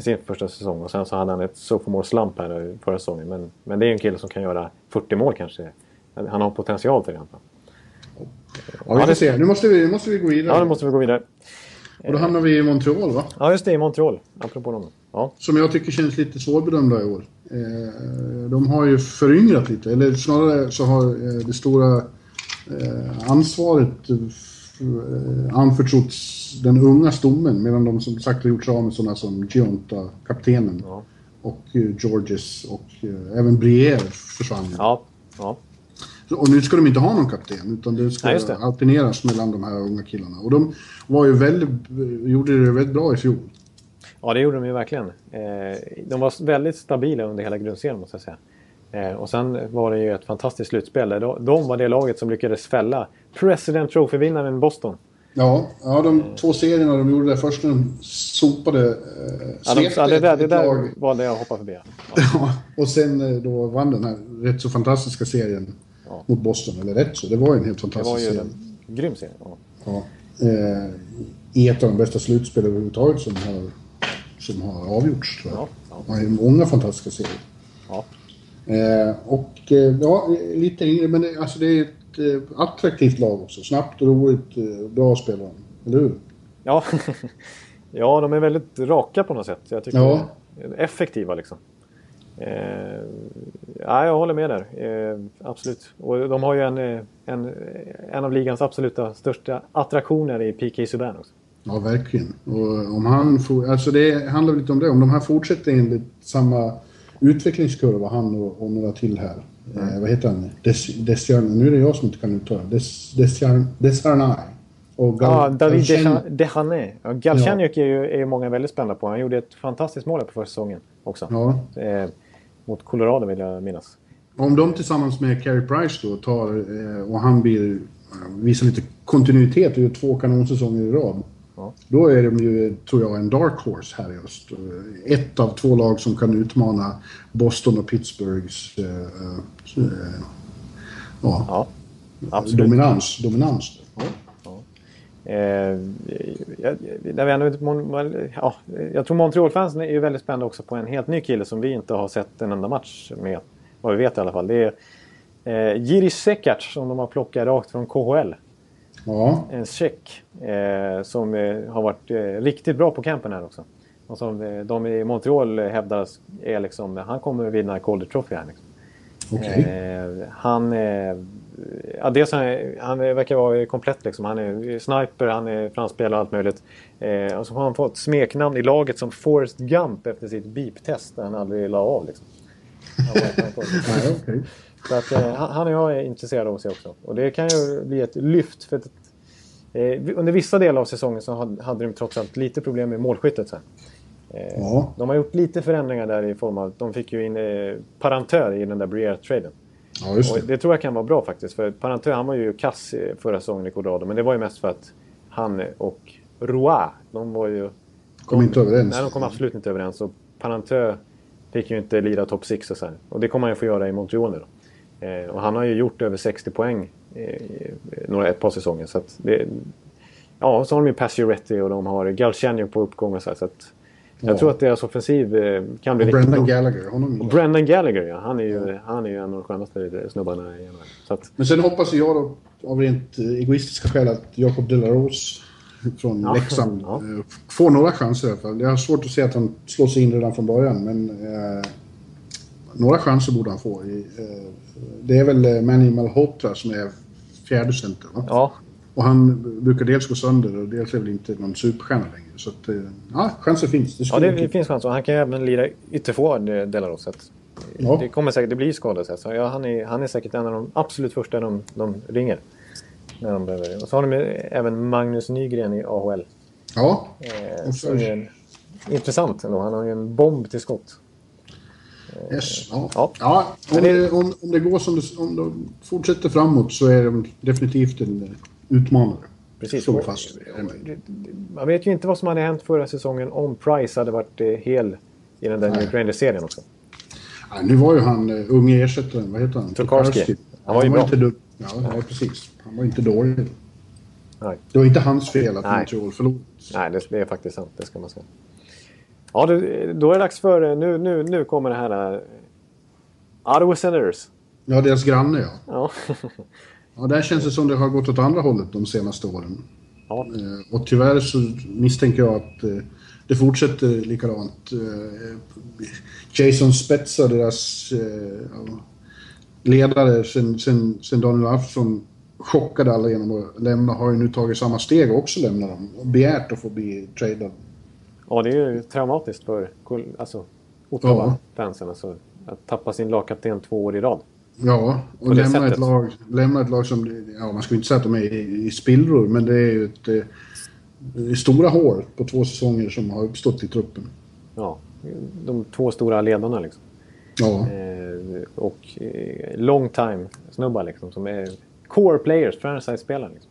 sin första säsong och sen så hade han ett sophomore slump här förra säsongen. Men, men det är ju en kille som kan göra 40 mål kanske. Han har potential till det ja, vi får se. Nu måste vi, måste vi gå vidare. Ja, nu måste vi gå vidare. Och då hamnar vi i Montreal, va? Ja, just det, i Montreal. Apropå dem. Ja, Som jag tycker känns lite svårbedömda i år. Eh, de har ju föryngrat lite, eller snarare så har eh, det stora eh, ansvaret anförtrotts den unga stommen medan de som sagt har gjort sig av med sådana som Gionta, kaptenen, Ja. och Georges och även Briere försvann. ja, ja. Och nu ska de inte ha någon kapten utan det ska Ja, det. alterneras mellan de här unga killarna. Och de var ju väldigt, gjorde det väldigt bra i fjol. ja det gjorde de ju verkligen. Eh, de var väldigt stabila under hela grundserien måste jag säga. Eh, och sen var det ju ett fantastiskt slutspel. De, var det laget som lyckades fälla President Trophy-vinnaren Boston. Ja, ja de två serierna de gjorde där först när de sopade, eh, Ja, de, ja, det, där, det där var det jag hoppade förbi. (laughs) Ja, och sen eh, då vann den här rätt så fantastiska serien Ja. Mot Boston. Eller rätt så, det var ju en helt Det var fantastisk ju serie. en grym serie. Ja. Ja. Eh, I ett av de bästa slutspel överhuvudtaget som har, som har avgjorts tror jag. Ja, ja. Ja, i många fantastiska serier. Ja. Eh, och eh, ja, lite yngre, men det, alltså det är ett eh, attraktivt lag också. Snabbt, roligt, eh, bra spelare. Eller hur? Ja. (laughs) ja, de är väldigt raka på något sätt. Jag tycker Ja. Effektiva liksom. Eh, ja, jag håller med där. Eh, absolut. Och de har ju en, eh, en, en av ligans absoluta största attraktioner i PK Subban också. Ja, verkligen. Och om han får, alltså det handlar lite om det. Om de här fortsätter enligt samma utvecklingskurva, han och, och några till här. Eh, vad heter han? Des, Desjarn, nu är det jag som inte kan uttala det. Des, Desjarn, Desarnai. Och Gal, Ja, David Galchen- Decha- Dechané. Ja, Galchenyuk är ju är ju många väldigt spända på. Han gjorde ett fantastiskt mål här på förra säsongen också. Ja, Eh, mot Colorado vill jag minnas. om de tillsammans med Carey Price då tar eh, och han blir, eh, visar lite kontinuitet och gör två kanonsäsonger i rad. Ja. Då är de ju, tror jag, en dark horse här i öst. Eh, Ett av två lag som kan utmana Boston och Pittsburghs eh, eh, ja, Ja, dominans. dominans. Eh, jag, när vi ändå, inte- Mon- ja, jag tror Montreal-fansen är ju väldigt spända också på en helt ny kille som vi inte har sett en enda match med. Vad vi vet i alla fall. Det är eh, Jiri Sekac som de har plockat rakt från KHL. Ja, En tjeck eh, som eh, har varit eh, riktigt bra på campen här också. Och som eh, de i Montreal hävdar är liksom, han kommer vinna Calder Trophy här. Liksom. okej. Eh, han, ja, dels han, han verkar vara komplett liksom. Han är sniper, han är framspelare och allt möjligt. Eh, och så har han fått smeknamn i laget som Forrest Gump efter sitt beep-test där han aldrig la av. Liksom. (laughs) Så att, eh, han och jag är intresserade av att se också. Och det kan ju bli ett lyft. För att, eh, under vissa delar av säsongen så hade, de trots allt lite problem med målskyttet. Sen. Eh, Ja. De har gjort lite förändringar där i form av de fick ju in eh, Parantör i den där Briere-traden. Ja, det. det tror jag kan vara bra faktiskt. För Parantö han var ju kass förra säsongen i Colorado. Men det var ju mest för att han och Roy, de var ju... Kom inte överens. Nej, de kom absolut inte överens. Och Parantö fick ju inte lira top 6 och så här. Och det kommer han ju få göra i Montreal nu då. Eh, och han har ju gjort över 60 poäng eh, några, ett par säsonger. Så det, ja, så har de ju Pacioretty och de har Galchenyuk på uppgång och så här. Så att jag Ja. tror att deras offensiv eh, kan bli Och riktigt Brendan bra. Gallagher, honom Och Brendan Gallagher, ja. Han är ju, han är ju en av de skönaste snubbarna i NHL. Så att, Men sen hoppas jag då, av rent eh, egoistiska skäl, att Jakob Delarose från Ja, Leksand ja. eh, får några chanser i alla fall. Jag har svårt att se att han slår sig in redan från början, men eh, några chanser borde han få. I, eh, det är väl Manny Malhotra som är fjärde center, va? Ja, Och han brukar dels gå sönder och dels är väl inte någon superstjärna längre. Så att, eh, ja, chansen finns. Det ja, det, det finns chans. Och han kan ju även lira ytterforward, eh, Delaros. Ja. Det kommer säkert, det blir skador. Så ja, han, är, han är säkert en av de absolut första de, de ringer. När de behöver. Och så har de även Magnus Nygren i AHL. Ja. Eh, som är intressant ändå. Han har ju en bomb till skott. Yes, ja. ja. ja om, det, om, om det går som det, om de fortsätter framåt så är de definitivt en utmanare. Precis. Så fast. Man vet ju inte vad som hade hänt förra säsongen om Price hade varit eh, hel i den där New Rangers-serien också. Ja, nu var ju han uh, unge ersättaren, vad heter han? Tokarski. Han var ju han var bra. Inte, ja, ja, precis. Han var inte dålig. Nej. Det var inte hans fel att Montreal förlorade. Nej, det, det, är faktiskt sant. Det ska man säga. Ja, det, då är det dags för... Nu, nu, nu kommer det här... Ottawa Senators. Ja, deras granne ja. Ja. (laughs) ja, där känns det som det har gått åt andra hållet de senaste åren. Ja. Eh, och tyvärr så misstänker jag att eh, det fortsätter likadant. Eh, Jason Spetsa, deras ledare sen, sen, sen Daniel Alfredsson chockade alla genom att lämna, har ju nu tagit samma steg och också lämnat dem. Och begärt att få bli tradad. Ja, det är ju traumatiskt för alltså, Ottawa-fansen. Ja. Alltså, att tappa sin lagkapten två år i rad. Ja, och lämna ett, lag, lämna ett lag som... Ja, man ska inte säga att de är i, i spillror, men det är ju ett... Eh, stora hål på två säsonger som har uppstått i truppen. Ja, de två stora ledarna liksom. Ja. Eh, och eh, long time snubbar liksom som är core players, franchise-spelare. Liksom.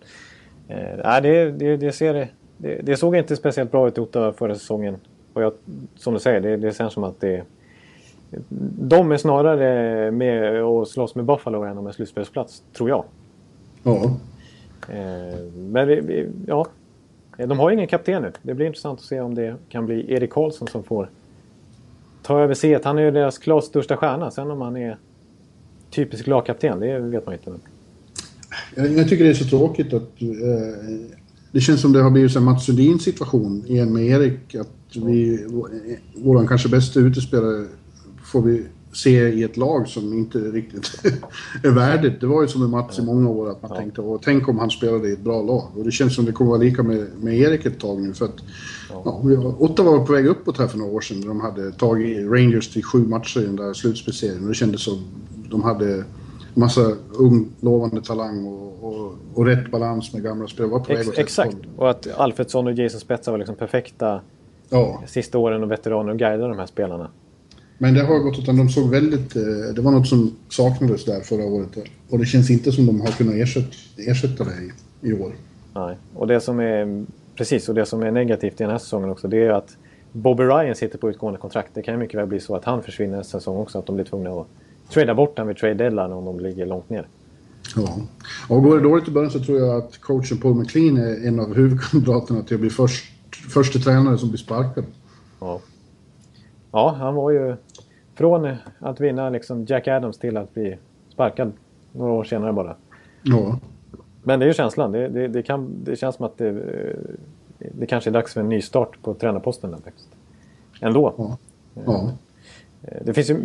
Eh, det, det, det, ser, det, det, såg inte speciellt bra ut i Ottawa förra säsongen. Och jag, som du säger, det, det känns som att det... De är snarare med och slåss med Buffalo än om en slutspelsplats, tror jag. Ja. Eh, men vi, vi, ja, de har ju ingen kapten nu. Det blir intressant att se om det kan bli Erik Karlsson som får ta över C1. Han är ju deras klart största stjärna. Sen om han är typisk lagkapten, det vet man inte. Jag, jag tycker det är så tråkigt att eh, det känns som det har blivit en Mats Sundin situation igen med Erik. Att vi, våran kanske bästa utespelare får vi se i ett lag som inte riktigt (laughs) är värdigt. Det var ju som med Mats i många år att man ja. tänkte Åh, tänk om han spelade i ett bra lag. Och det känns som det kommer vara lika med, med Erik ett tag nu. För att, ja. Ja, Ottawa var på väg uppåt här för några år sedan. De hade tagit Rangers till sju matcher i den där slutspelsserien. Och det kändes som de hade massa ung lovande talang och, och, och rätt balans med gamla spelare. Ex, exakt, och att Alfredsson och Jason Spetsa var liksom perfekta ja. sista åren och veteraner och guidade de här spelarna. Men det har gått utan de såg väldigt... Eh, det var något som saknades där förra året. Och det känns inte som de har kunnat ersätta, ersätta det i, i år. Nej, och det som är... Precis, och det som är negativt i den här säsongen också det är att Bobby Ryan sitter på utgående kontrakt. Det kan ju mycket väl bli så att han försvinner nästa säsong också. Att de blir tvungna att trada bort honom vid trade deadline om de ligger långt ner. Ja. Och går det dåligt i början så tror jag att coachen Paul McLean är en av huvudkandidaterna till att bli först, första tränare som blir sparkad. Ja. Ja, han var ju från att vinna liksom Jack Adams till att bli sparkad några år senare bara. Ja. Men det är ju känslan. Det, det, det, kan, det känns som att det, det kanske är dags för en ny start på tränarposten. Där, faktiskt. Ändå. Ja. ja. Det finns ju...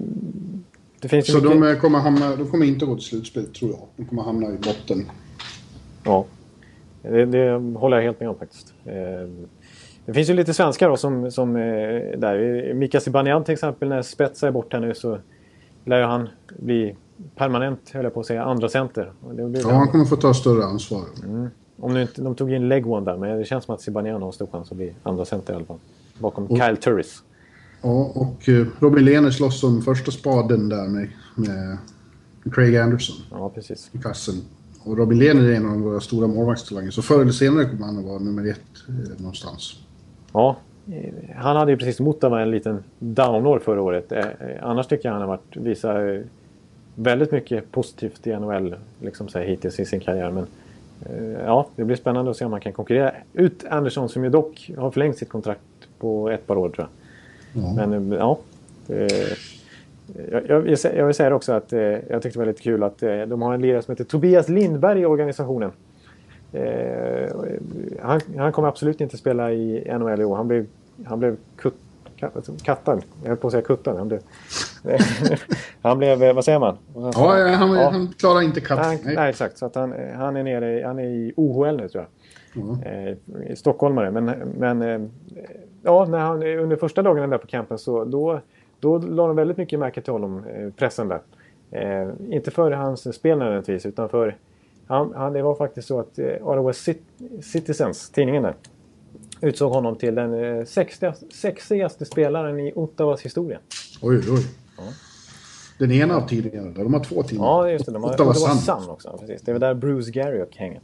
Det finns Så mycket... de, kommer hamna, de kommer inte gå till slutspel, tror jag. De kommer hamna i botten. Ja. Det, det håller jag helt med om faktiskt. Det finns ju lite svenskar då som, som eh, där. Mika Zibanejad till exempel, när Spetsa är borta nu så lär han bli permanent, höll jag på att säga, andra center. ja, han kommer få ta större ansvar. Mm. Om nu inte, de tog in Legwon där, men det känns som att Zibanejad har stor chans att bli andra center i alla fall. Bakom och, Kyle Turris. Ja, och uh, Robin Lehner slåss om första spaden där med, med Craig Anderson. Ja, precis. I kassen. Och Robin Lehner är en av våra stora målvaktstalanger, så förr eller senare kommer han att vara nummer ett eh, någonstans. Ja, han hade ju precis mot Ottawa en liten downår förra året. Eh, annars tycker jag han har varit, visat väldigt mycket positivt i NHL liksom så här, hittills i sin karriär. Men eh, ja, det blir spännande att se om han kan konkurrera ut Andersson som ju dock har förlängt sitt kontrakt på ett par år tror jag. Mm. Men ja. Det, jag, jag, jag, vill säga också att eh, jag tyckte det var lite kul att de har en lirare som heter Tobias Lindberg i organisationen. Eh, han, han, kommer absolut inte spela i NHL i år. Han blev, han blev kattar. Jag höll på att säga kuttar. (laughs) Han blev, han blev vad säger man? Ja, han, ja. han klarar inte katt. Nej, nej, exakt. Så att han, han, är nere han är i OHL nu tror jag. Mm. Eh, stockholmare. Men, men eh, ja, när han, under första dagarna där på campen så då, då la de väldigt mycket märke till honom, eh, pressen där. Eh, inte för hans spel nödvändigtvis utan för han, han, det var faktiskt så att eh, Ottawa Citizens, tidningen där, utsåg honom till den eh, sexigaste, spelaren i Ottawas historia. Oj, oj. Ja. Den ena av tidningarna, de har två tidningar. Ja, just det. De har Ottawa Sun. Sun också. Precis. Det är där Bruce Garriock hänger.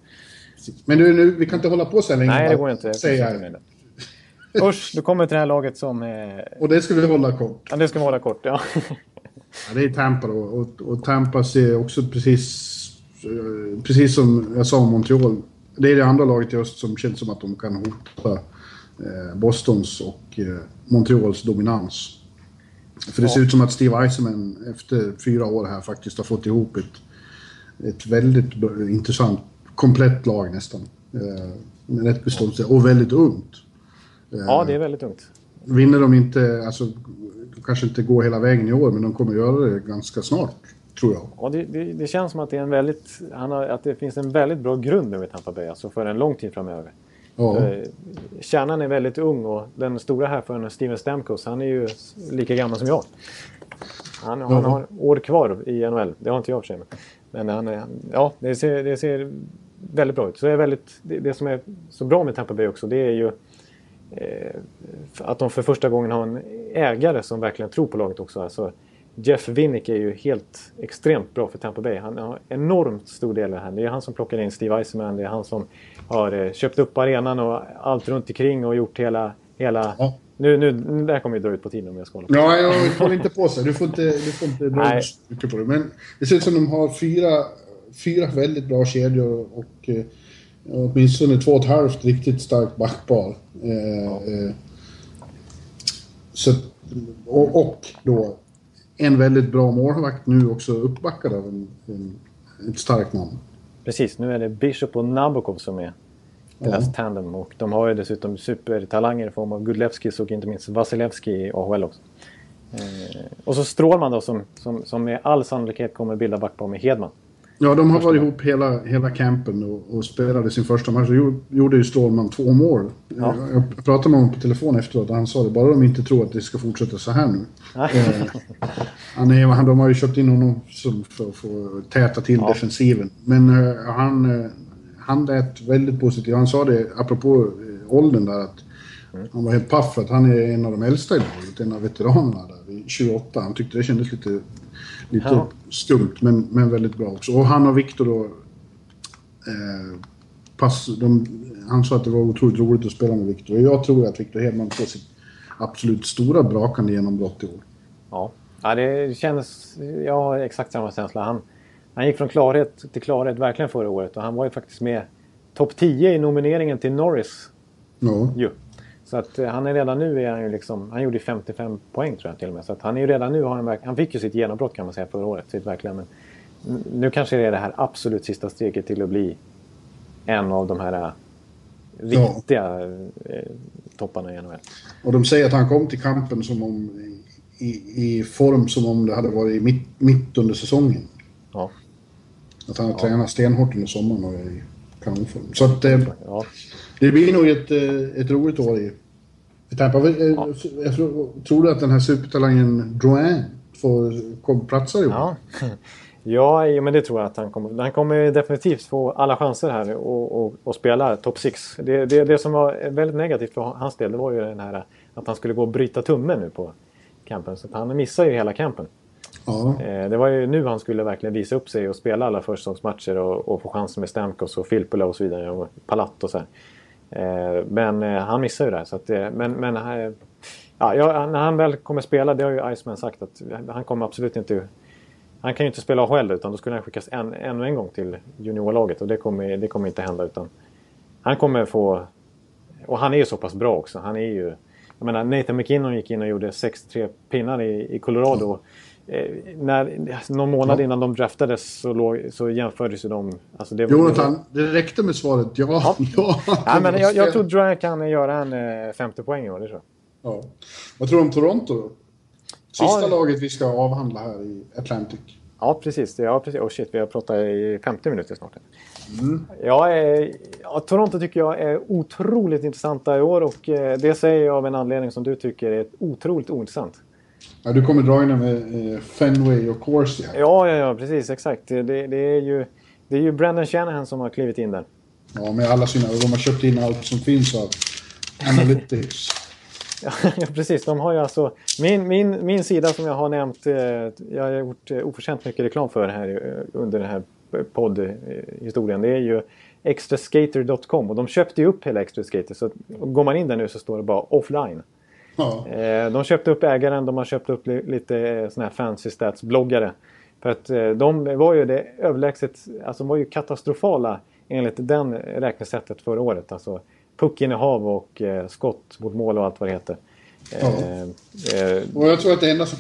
Men du, nu, vi kan inte hålla på så länge. Nej, det går inte. Säga. Usch, du kommer till det här laget som... Eh... Och det ska vi hålla kort. Ja, det ska vi hålla kort, ja. ja det är Tampa då. Och, och Tampa ser också precis... Precis som jag sa om Montreal. Det är det andra laget i öst som känns som att de kan hota eh, Bostons och eh, Montreals dominans. För det ser ut som att Steve Eisenman efter fyra år här faktiskt har fått ihop ett, ett väldigt intressant, komplett lag nästan. Eh, rätt bestående och väldigt ungt. Ja, det är väldigt ungt. Vinner de inte, alltså kanske inte går hela vägen i år, men de kommer göra det ganska snart. Tror jag. Ja, det, det, det känns som att det, är en väldigt, han har, att det finns en väldigt bra grund nu i Tampa Bay, alltså för en lång tid framöver. Ja. Kärnan är väldigt ung och den stora här för Steven Stamkos, han är ju lika gammal som jag. Han, ja. han har år kvar i NHL, det har inte jag för sig. Men han är, ja, det ser, det ser väldigt bra ut. Så det, är väldigt, det, det som är så bra med Tampa Bay också, det är ju eh, att de för första gången har en ägare som verkligen tror på laget också. Alltså, Jeff Winnick är ju helt extremt bra för Tampa Bay. Han har enormt stor del i det här. Det är han som plockar in Steve Eisenman. Det är han som har eh, köpt upp arenan och allt runt omkring och gjort hela... hela ja. Nu, nu, det här kommer ju dra ut på tiden om jag ska hålla på. Ja, jag håller inte på sig. Du får inte, du får inte dra mycket på det. Men det ser ut som de har fyra, fyra väldigt bra kedjor och eh, åtminstone två och ett halvt riktigt starkt backpar. Eh, ja. eh, så, och, och då en väldigt bra målvakt nu också uppbackad av en, en, ett starkt namn. Precis, nu är det Bishop och Nabokov som är deras ja. tandem. Och de har ju dessutom supertalanger i form av Gudlevskis och inte minst Vasilevski i AHL också. Eh, och så Strålman då som, som, som med all sannolikhet kommer bilda backpar med Hedman. Ja, de har varit ihop hela, hela campen och, och spelade sin första match. Då gjorde ju Strålman två mål. Ja. Jag pratade med honom på telefon efteråt och han sa det, bara de inte tror att det ska fortsätta så här nu. eh, han är, han, de har ju köpt in honom för att få täta till ja. defensiven. Men eh, han, eh, han lät väldigt positiv. Han sa det apropå eh, åldern där att mm. han var helt paff för att han är en av de äldsta i laget, en av veteranerna där, 28. Han tyckte det kändes lite Lite ja. skumt, men, men väldigt bra också. Och han och Viktor då... Eh, pass, de, han sa att det var otroligt roligt att spela med Viktor. Och jag tror att Viktor Hedman får sitt absolut stora brakande genombrott i år. Ja, ja det känns... Jag har exakt samma känsla. Han, han gick från klarhet till klarhet verkligen förra året och han var ju faktiskt med topp 10 i nomineringen till Norris. Ja. Ju. Så att eh, han är redan nu är han ju liksom, han gjorde 55 poäng tror jag till och med. Så att han är ju redan nu, har han, han fick ju sitt genombrott kan man säga förra året. Sitt verkligen, men nu kanske det är det här absolut sista steget till att bli en av de här eh, riktiga ja. eh, topparna i NHL. Och de säger att han kom till kampen som om, i, i form som om det hade varit mitt, mitt under säsongen. Ja. Att han har ja. tränat stenhårt under sommaren och i kanonform. Så att eh, ja. det blir nog ett, eh, ett roligt år i, i Tampa. Eh, ja. Jag tror, tror du att den här supertalangen Drouin får platsa i år? Ja. (laughs) Ja, men det tror jag att han kommer. Han kommer definitivt få alla chanser här och, och, och spela top 6. Det, det, det som var väldigt negativt för hans del det var ju den här att han skulle gå och bryta tummen nu på campen. Så han missar ju hela campen. Ja. Eh, det var ju nu han skulle verkligen visa upp sig och spela alla försäsongsmatcher och, och få chansen med Stamkos och Filppula och så vidare. Och Palat och så här. Eh, men eh, han missar ju det. Så att, men, men ja, när han väl kommer spela, det har ju Iceman sagt, att han kommer absolut inte... Han kan ju inte spela AHL utan då skulle han skickas en, ännu en gång till juniorlaget och det kommer, det kommer inte hända. utan Han kommer få... Och han är ju så pass bra också. Han är ju... Jag menar, Nathan McKinnon gick in och gjorde 63 pinnar i, i Colorado. Mm Eh, när, någon månad ja. innan de draftades så, låg, så jämfördes ju de... Alltså det, Jonathan, det, räckte med svaret ja. ja. (laughs) ja. ja men jag, jag tror Dry kan göra en eh, 50 poäng i år, det tror jag. Ja. Vad tror du om Toronto då? Sista Ja. laget vi ska avhandla här i Atlantic. Ja, precis. Ja, precis. Oh shit, vi har pratat i 50 minuter snart. Ja, eh, ja, Toronto tycker jag är otroligt intressanta i år och eh, det säger jag av en anledning som du tycker är otroligt ointressant. Ja, du kommer dra in det med Fenway och Corsi. Ja, ja, ja, precis. Exakt. Det, det, är ju, det är ju Brandon Shanahan som har klivit in där. Ja, med alla sina... De har köpt in allt som finns av Analytics. (laughs) Ja, precis. De har ju alltså... Min, min, min sida som jag har nämnt, eh, jag har gjort eh, oförtjänt mycket reklam för här eh, under den här poddhistorien. Det är ju extraskater.com och de köpte ju upp hela Extra Skater. Så går man in där nu så står det bara offline. Ja. Eh, De köpte upp ägaren, de har köpt upp li- lite eh, såna här fancy stats-bloggare. För att eh, de var ju det överlägset, alltså de var ju katastrofala enligt den räknesättet förra året. Alltså puckinnehav och skott mot mål och allt vad det heter. Eh, eh, Och jag tror att det enda som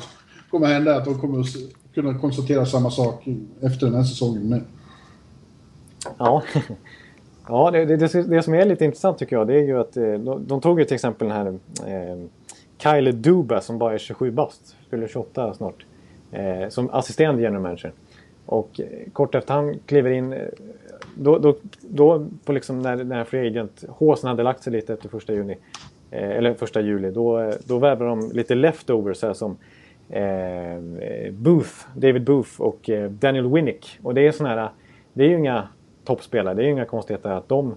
kommer hända är att de kommer kunna konstatera samma sak efter den här säsongen med. Ja, (laughs) ja det, det, det, som är lite intressant tycker jag det är ju att de, de tog ju till exempel den här eh, Kyle Duba som bara är 27 bast, fyller 28 snart, eh, som assisterande general manager. Och eh, kort efter han kliver in, eh, då, då, då på liksom när, när Free Agent håsen hade lagt sig lite efter första juni, eh, eller första juli, då, eh, då värvar de lite leftovers här som eh, Booth, David Booth och eh, Daniel Winnick. Och det är sådana här, det är ju inga toppspelare, det är ju inga konstigheter att de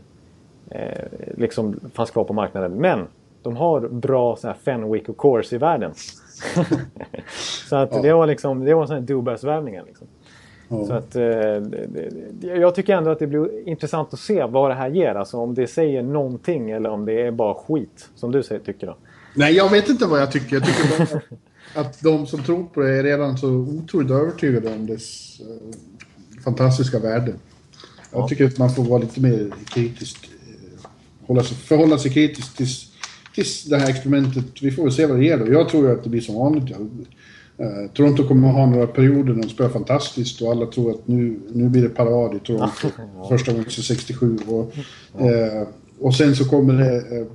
eh, liksom fanns kvar på marknaden. Men de har bra så här Fenwick och Course i världen. (laughs) så att Ja. det var liksom, det var sådana här Dubas-värvningar. Liksom. Så att, eh, jag tycker ändå att det blir intressant att se vad det här ger. Alltså om det säger någonting eller om det är bara skit. Som du säger, tycker då. Nej, jag vet inte vad jag tycker. Jag tycker bara att, de som tror på det är redan så otroligt övertygade om dess eh, fantastiska värde. Jag Ja. tycker att man får vara lite mer kritisk. eh, Hålla sig, förhålla sig kritisk tills, tills det här experimentet. Vi får väl se vad det ger då. Jag tror ju att det blir som vanligt. Eh, Toronto kommer att ha några perioder när de spelar fantastiskt och alla tror att nu, nu blir det parad i Toronto. (laughs) Första gången sedan 67. Och, eh, och sen så kommer det eh,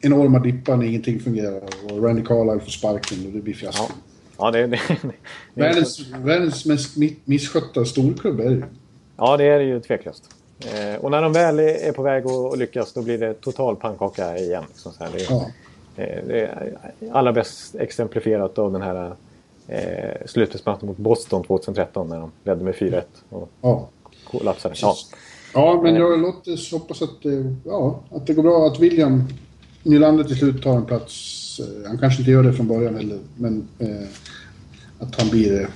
enorma dippar när ingenting fungerar och Randy Carlyle får sparken och det blir fiasko. Ja. Ja, det, det, det, Världens, världens mest mi- misskötta storklubb är det ju. ja, det är det ju tveklöst. Eh, och när de väl är på väg att lyckas då blir det total pannkaka igen. Liksom så här. Det, Ja. eh, det är allra bäst exemplifierat av den här eh, slutspelsmatchen mot Boston 2013 när de ledde med 4-1 och Ja. kollapsade. Ja. Ja, men jag låt oss hoppas att, det- ja, att det går bra. Att William Nylander till slut tar en plats. Eh, Han kanske inte gör det från början heller, men eh, att han blir...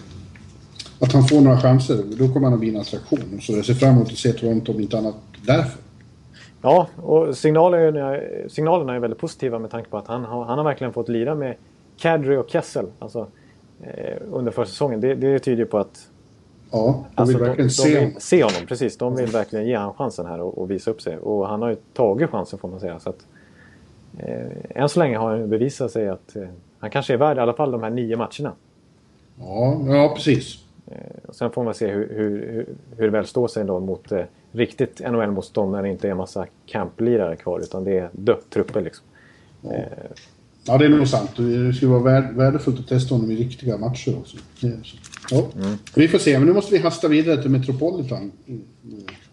Att han får några chanser. Då kommer han att bli en attraktion. Så jag ser fram emot att se Toronto om inte annat därför. Ja, och signalerna, signalerna är väldigt positiva med tanke på att han har, han har verkligen fått lira med Kadri och Kessel alltså, eh, under försäsongen. Det, det tyder på att Ja, de alltså, vill verkligen de, se de honom. vill se honom. Precis, de vill verkligen ge honom chansen här och, och visa upp sig. Och han har ju tagit chansen får man säga. Så att, eh, än så länge har han bevisat sig att eh, han kanske är värd i alla fall de här nio matcherna. Ja, ja precis. Eh, och sen får man se hur, hur, hur, det väl står sig då mot eh, riktigt NHL-motstånd när det inte är en massa camplirare kvar utan det är dött trupper liksom. Eh, Ja, det är nog sant. Det skulle vara värd, värdefullt att testa honom i riktiga matcher också. Ja. Mm. Vi får se, men nu måste vi hasta vidare till Metropolitan.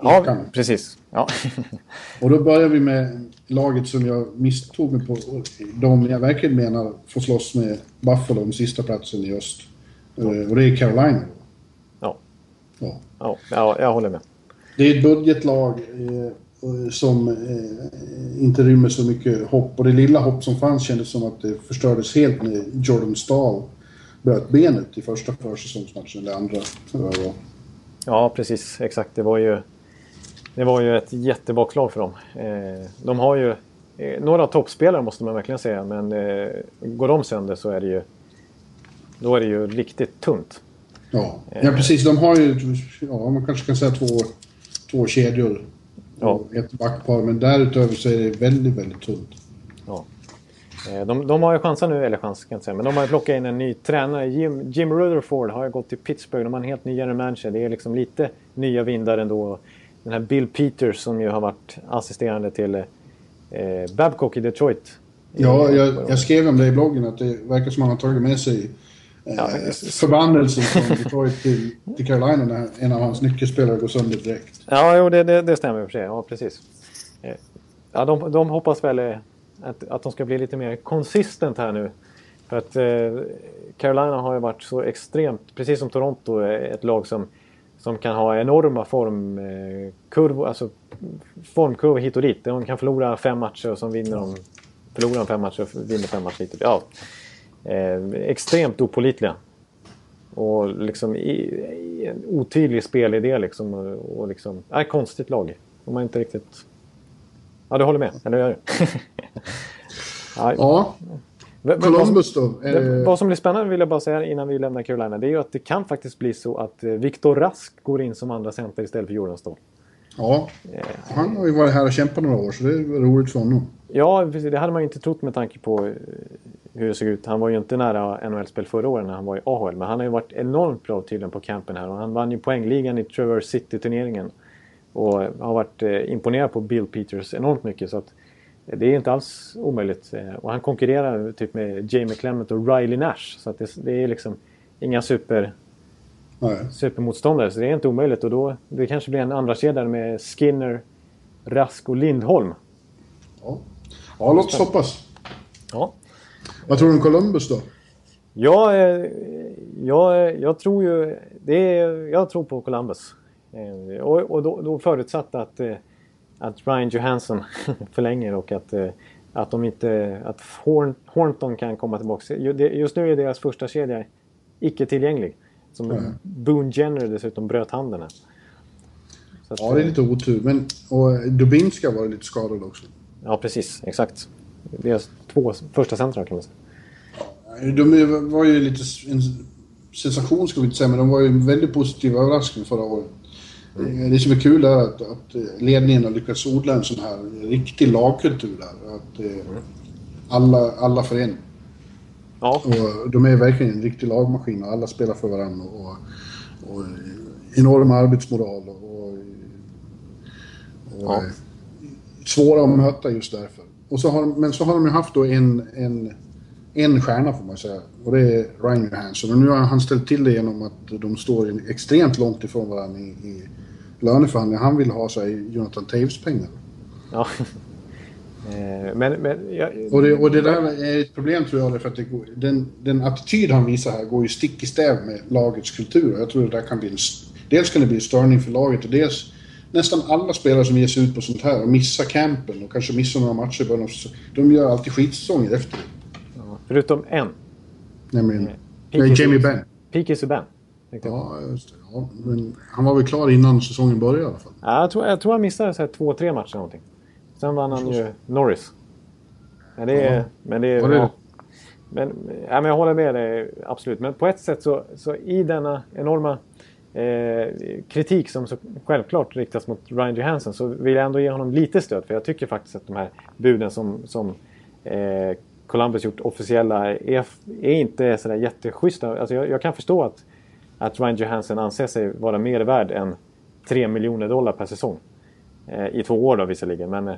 Ja, veckan. precis. Ja. (laughs) Och då börjar vi med laget som jag misstog mig på. De jag verkligen menar får slåss med Buffalo om sista platsen i öst. Eh, Och det är Carolina. Ja. Ja. Ja, ja, jag håller med. Det är ett budgetlag eh, som eh, inte rymmer så mycket hopp. Och det lilla hopp som fanns kändes som att det förstördes helt när Jordan Stahl bröt benet i första försäsongsmatchen, eller andra. Ja, precis. Exakt. Det var ju, det var ju ett jättebakslag för dem. Eh, de har ju eh, några toppspelare måste man verkligen säga. Men eh, går de sönder så är det ju, då är det ju riktigt tunt. Ja. ja, precis. De har ju, ja, man kanske kan säga två, två kedjor. Ja. Ett backpar, men därutöver så är det väldigt, väldigt tunt. Ja. Eh, De, de har ju chansen nu, eller chans kan jag säga, men de har ju plockat in en ny tränare. Jim, Jim Rutherford har ju gått till Pittsburgh. De har en helt ny general manager. Det är liksom lite nya vindar ändå. Den här Bill Peters som ju har varit assisterande till eh, Babcock i Detroit Ja, jag, jag skrev om det i bloggen att det verkar som att han har tagit med sig Ja, förbannelsen från (laughs) Detroit till, till Carolina när en av hans nyckelspelare går sönder direkt. Ja, jo, det, det, det stämmer för sig. Ja, precis. Eh, Ja, de, de hoppas väl eh, att, att de ska bli lite mer konsistent här nu. För att eh, Carolina har ju varit så extremt, precis som Toronto, eh, ett lag som, som kan ha enorma formkurvor, alltså formkurvor hit och dit. De kan förlora fem matcher och så vinner de, förlorar de fem matcher och vinner fem matcher hit och dit. Ja, eh, extremt opolitliga. Och liksom i, i en otydlig spelidé liksom. Och, och liksom, ja, konstigt lag. De har inte riktigt... Ja, du håller med? Eller gör du? (laughs) ja. Columbus då? det, vad som blir spännande vill jag bara säga innan vi lämnar Carolina. Det är ju att det kan faktiskt bli så att eh, Viktor Rask går in som andra center istället för Jordan Ståhl ja, han har ju varit här och kämpat några år så det är roligt för honom. Ja, precis, det hade man ju inte trott med tanke på eh, hur det såg ut. Han var ju inte nära NHL-spel förra året när han var i AHL. Men han har ju varit enormt bra tydligen på campen här. Och han vann ju poängligan i Traverse City-turneringen. Och har varit eh, imponerad på Bill Peters enormt mycket. Så att eh, det är inte alls omöjligt. Och han konkurrerar typ med Jamie Clement och Riley Nash. Så att det, det är liksom inga super, Nej. supermotståndare. Så det är inte omöjligt. Och då det kanske blir en andra kedja med Skinner, Rask och Lindholm. Ja, ja låt oss hoppas. Ja. Vad tror du om Columbus då? Ja, eh, jag, jag tror ju... Det är, jag tror på Columbus. Eh, Och, och då, då förutsatt att, eh, att Ryan Johansson (laughs) förlänger och att, eh, att, de inte, att Horn, Hornton kan komma tillbaka. Just nu är deras första kedja icke tillgänglig. Som Mm. Boone Jenner dessutom bröt handen. Så att, Ja, det är lite otur. Men, och Dubinska var lite skadad också. ja, precis. Exakt. Deras två första centrar kan man säga. De var ju lite en sensation ska vi inte säga, men de var ju en väldigt positiv överraskning förra året. Mm. Det som är kul är att, att ledningen har lyckats odla en sån här riktig lagkultur där. Att eh, alla, alla för en. Ja, Och de är verkligen en riktig lagmaskin och alla spelar för varandra. Och, och enorm arbetsmoral. Och, och, Ja. svåra att möta just därför. Och så har, men så har de ju haft då en, en, en stjärna får man säga. Och det är Ryan Johansson. Och nu har han ställt till det genom att de står extremt långt ifrån varandra i, i löneförhandlingar. Han vill ha sig Jonathan Taves-pengar. ja. (laughs) Eh, Men, men jag, Och det, och det där är ett problem tror jag, för att går, den, den attityd han visar här går ju stick i stäv med lagets kultur. Jag tror det där kan bli en, Dels kan det bli en störning för laget och dels nästan alla spelare som ger sig ut på sånt här och missar campen och kanske missar några matcher i början av De gör alltid skitsäsonger efter. förutom en. Nämligen Nej. nej, Jamie Benn. Peaky Subban. Ja, just det. Ja, men han var väl klar innan säsongen började i alla fall. Ja, jag, tror, jag tror han missade så här två, tre matcher någonting. Sen vann han ju Norris. Men det är... Ja. Men det är ja. Men, ja, men jag håller med dig, absolut. Men på ett sätt så, så i denna enorma eh, kritik som så självklart riktas mot Ryan Johansson så vill jag ändå ge honom lite stöd. För jag tycker faktiskt att de här buden som, som eh, Columbus gjort officiella är, är inte sådär jätteschyssta. Alltså jag, jag kan förstå att, att Ryan Johansson anser sig vara mer värd än 3 miljoner dollar per säsong. Eh, I två år då visserligen. Men eh,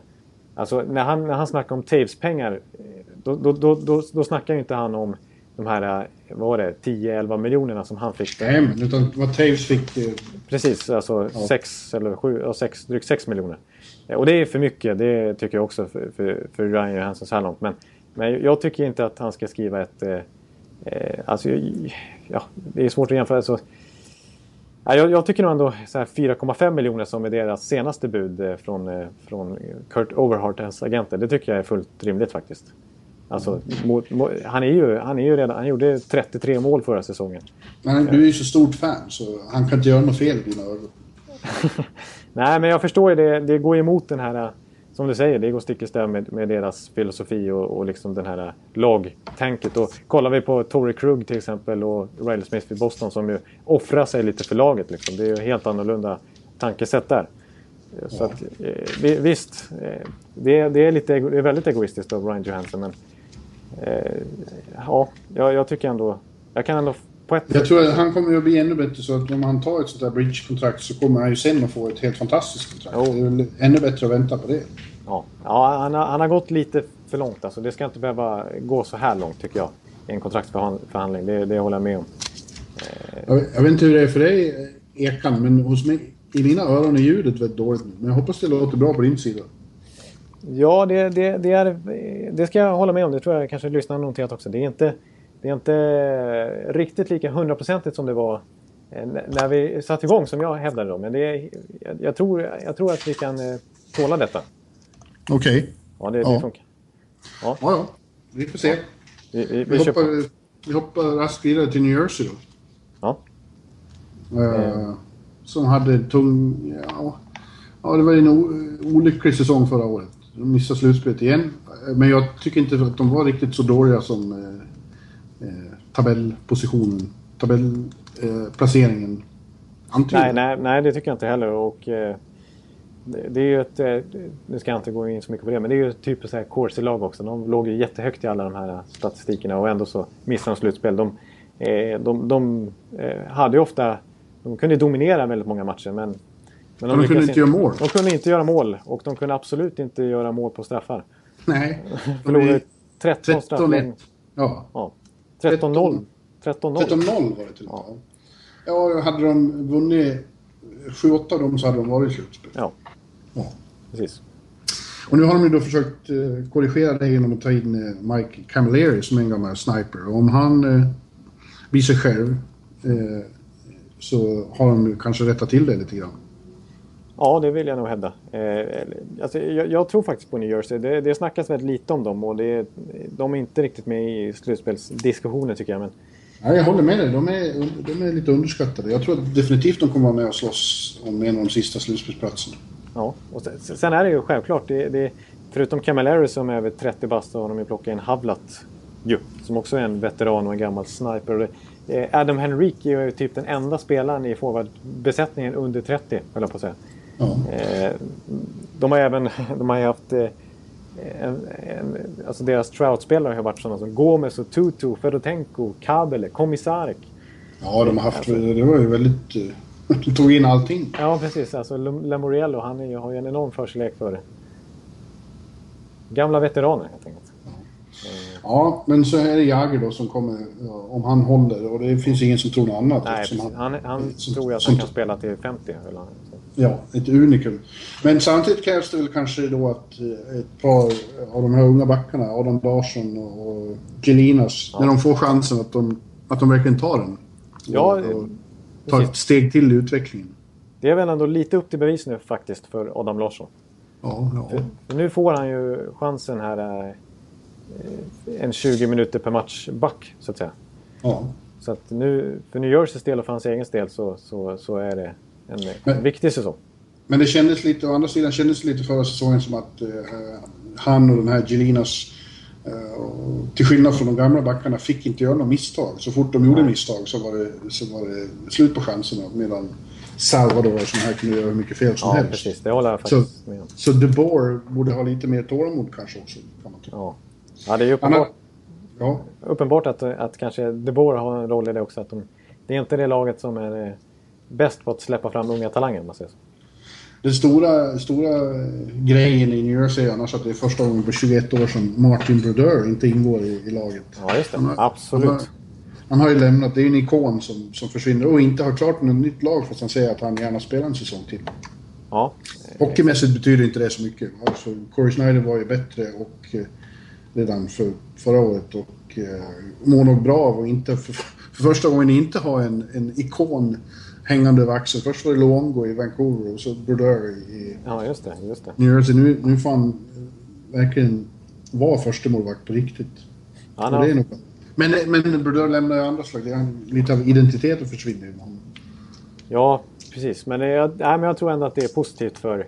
alltså, när, han, när han snackar om Taves pengar eh, då, då, då, då, då snackar ju inte han om de här eh, vad var det, 10-11 miljonerna som han fick. Nej, men utan vad Taves fick... eh, Precis, alltså 6 eller 7, ja, sex, drygt 6 miljoner. Eh, Och det är för mycket, det tycker jag också för, för, för Ryan Johansson så här långt. Men, men jag tycker inte att han ska skriva ett... Eh, eh, alltså, ja, det är svårt att jämföra. Så, ja, jag, jag tycker nog ändå så här 4,5 miljoner som är deras senaste bud eh, från, eh, från Kurt Overhart, hans agenter. Det tycker jag är fullt rimligt faktiskt. Alltså, mot, mot, han, är ju, han, är ju redan, han gjorde 33 mål förra säsongen. Men du är ju så stort fan så han kan inte göra något fel i dina ögon. (laughs) Nej, men jag förstår ju det. Det går emot den här, som du säger, det går stick i stäv med, med deras filosofi och, och liksom den här lagtänket. Och kollar vi på Tory Krug till exempel och Riley Smith i Boston som ju offrar sig lite för laget. Liksom. Det är ju helt annorlunda tankesätt där. Så att, eh, vi- visst, eh, det, är- det, är lite, det är väldigt egoistiskt av Ryan Johansson. Men eh, ja, jag, jag tycker ändå... Jag kan ändå på ett Jag tror att han kommer att bli ännu bättre så att om han tar ett sånt där bridge-kontrakt så kommer han ju sen att få ett helt fantastiskt kontrakt. Jo. Det är ännu bättre att vänta på det. Ja, ja han, har, han har gått lite för långt. Alltså, det ska inte behöva gå så här långt tycker jag. I en kontraktsförhandling. Det, det håller jag med om. Jag, jag vet inte hur det är för dig, Ekan, men hos mig, i mina öron är ljudet väldigt dåligt. Men jag hoppas det låter bra på din sida. Ja, det, det, det, är, det ska jag hålla med om. Det tror jag kanske lyssnarna noterat också. Det är inte, det är inte riktigt lika hundraprocentigt som det var eh, när vi satte igång, som jag hävdade då. Men det är, jag, jag, tror, jag tror att vi kan eh, tåla detta. Okej. Okay. Ja, det, det funkar. Ja. ja, ja. Vi får se. Ja. Vi, vi, vi, vi, hoppar, vi hoppar raskt vidare till New Jersey då. Ja. Uh, som hade tung... Ja, ja, det var en olycklig säsong förra året. De missade slutspelet igen. Men jag tycker inte att de var riktigt så dåliga som eh, eh, tabellpositionen, tabellplaceringen eh, antyder. Nej, nej, nej, det tycker jag inte heller. Och, eh, det är ju ett, eh, nu ska jag inte gå in så mycket på det, men det är ju ett typiskt Corsi-lag också. De låg ju jättehögt i alla de här statistikerna och ändå så missade de slutspel. De, eh, de, de, de hade ju ofta, de kunde dominera väldigt många matcher men men de, de kunde inte göra mål. De kunde inte göra mål och de kunde absolut inte göra mål på straffar. Nej. (laughs) Förlorade 13 straffar. Ja. ja. 13-0. 13-0 var det till och med. Ja. ja, hade de vunnit 7-8 av dem så hade de varit i slutspel. Ja. Ja, precis. Och nu har de ju då försökt eh, korrigera det genom att ta in eh, Mike Camilleri som är en gammal sniper. Och om han eh, blir sig själv eh, så har de kanske rättat till det lite grann. Ja, det vill jag nog hävda. Eh, alltså, jag, jag, tror faktiskt på New Jersey. Det, det snackas väldigt lite om dem och det, de är inte riktigt med i slutspelsdiskussioner tycker jag. Men... Ja, jag håller med dig. De är, de är lite underskattade. Jag tror att definitivt de kommer vara med och slåss om en av de sista slutspelsplatserna. Ja, och sen, sen, är det ju självklart. Det, det, förutom Camilleri som är över 30 bast har de ju plockat in Havlat ju, som också är en veteran och en gammal sniper. Eh, Adam Henrique är ju typ den enda spelaren i forwardbesättningen under 30, höll jag på att säga. Eh, de har även (laughs) de har haft eh, en, en, alltså deras trout-spelare har varit sådana som Gomes och Tutu, Fedotenko, Kabele, Komisarek. Ja, de har haft, alltså, det var ju väldigt... Eh, de tog in allting. Ja, precis. Alltså Lamoriello, han är, har ju en enorm förkärlek för gamla veteraner helt enkelt. Ja, men så är det Jagr då som kommer, om han håller, och det finns ingen som tror något annat. Nej, han, han, han som, tror ju att han kan spela till 50. Eller? Ja, ett unikum. Men samtidigt krävs det väl kanske då att eh, ett par av de här unga backarna, Adam Larsson och Gelinas, ja. när de får chansen att de, att de verkligen tar den. Ja, och tar ett steg till i utvecklingen. Det är väl ändå lite upp till bevis nu faktiskt för Adam Larsson. Ja, ja. För, nu får han ju chansen här eh, en 20 minuter per match back, så att säga. Ja. Så att nu, för New Jerseys del och för hans egen del så, så, så är det en, men, viktig säsong. Men det kändes lite, å andra sidan kändes det lite förra säsongen som att uh, han och den här Gelinas uh, till skillnad från de gamla backarna fick inte göra några misstag. Så fort de gjorde misstag så var, det, så var det slut på chanserna. Medan Salvador och sådana här kunde göra hur mycket fel som ja, helst. precis. Det håller jag faktiskt med om. Så De Boer borde ha lite mer tålamod kanske också, kan man. Ja. Ja, det är uppenbart, ja. uppenbart att, att kanske De Boer har en roll i det också. Att de, det är inte det laget som är eh, bäst på att släppa fram unga talanger, om man säger så. Den stora, stora grejen i New Jersey är annars att det är första gången på 21 år som Martin Brodeur inte ingår i, i laget. Ja, just det. Har, Absolut. Han har, han har ju lämnat, det är en ikon som, som försvinner och inte har klart något nytt lag fast han säger att han gärna spelar en säsong till. Ja. Hockeymässigt betyder inte det så mycket. Alltså, Corey Snyder var ju bättre och eh, redan för, förra året och eh, mår nog bra av att inte för, för första gången inte ha en, en ikon hängande över axeln. Först var det Luongo i Vancouver och så Brodeur i ja, just det, just det. New Jersey. Nu, nu han verkligen vara första målvakt på riktigt. Ja, no. det är nog, men, men Brodeur lämnar ju andra slag. Lite av identiteten försvinner ju. Ja, precis. Men, jag, nej, men jag tror ändå att det är positivt för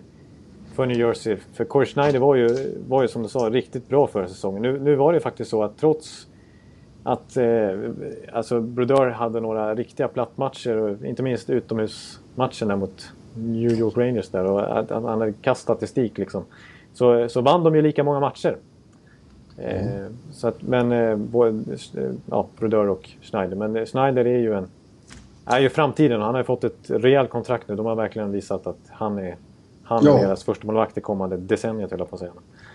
för New Jersey. För Corey Schneider var ju, var ju som du sa riktigt bra förra säsongen. Nu, nu var det faktiskt så att trots att eh, alltså Brodeur hade några riktiga plattmatcher, inte minst utomhusmatchen mot New York Rangers där och att han hade kaststatistik liksom. Så, så vann de ju lika många matcher. Eh, mm. så att, men eh, både ja, Brodeur och Schneider. Men Schneider är ju en är ju framtiden han har ju fått ett rejält kontrakt nu. De har verkligen visat att han är han ja. är deras första målvakt det kommande decenniet, höll jag på att säga.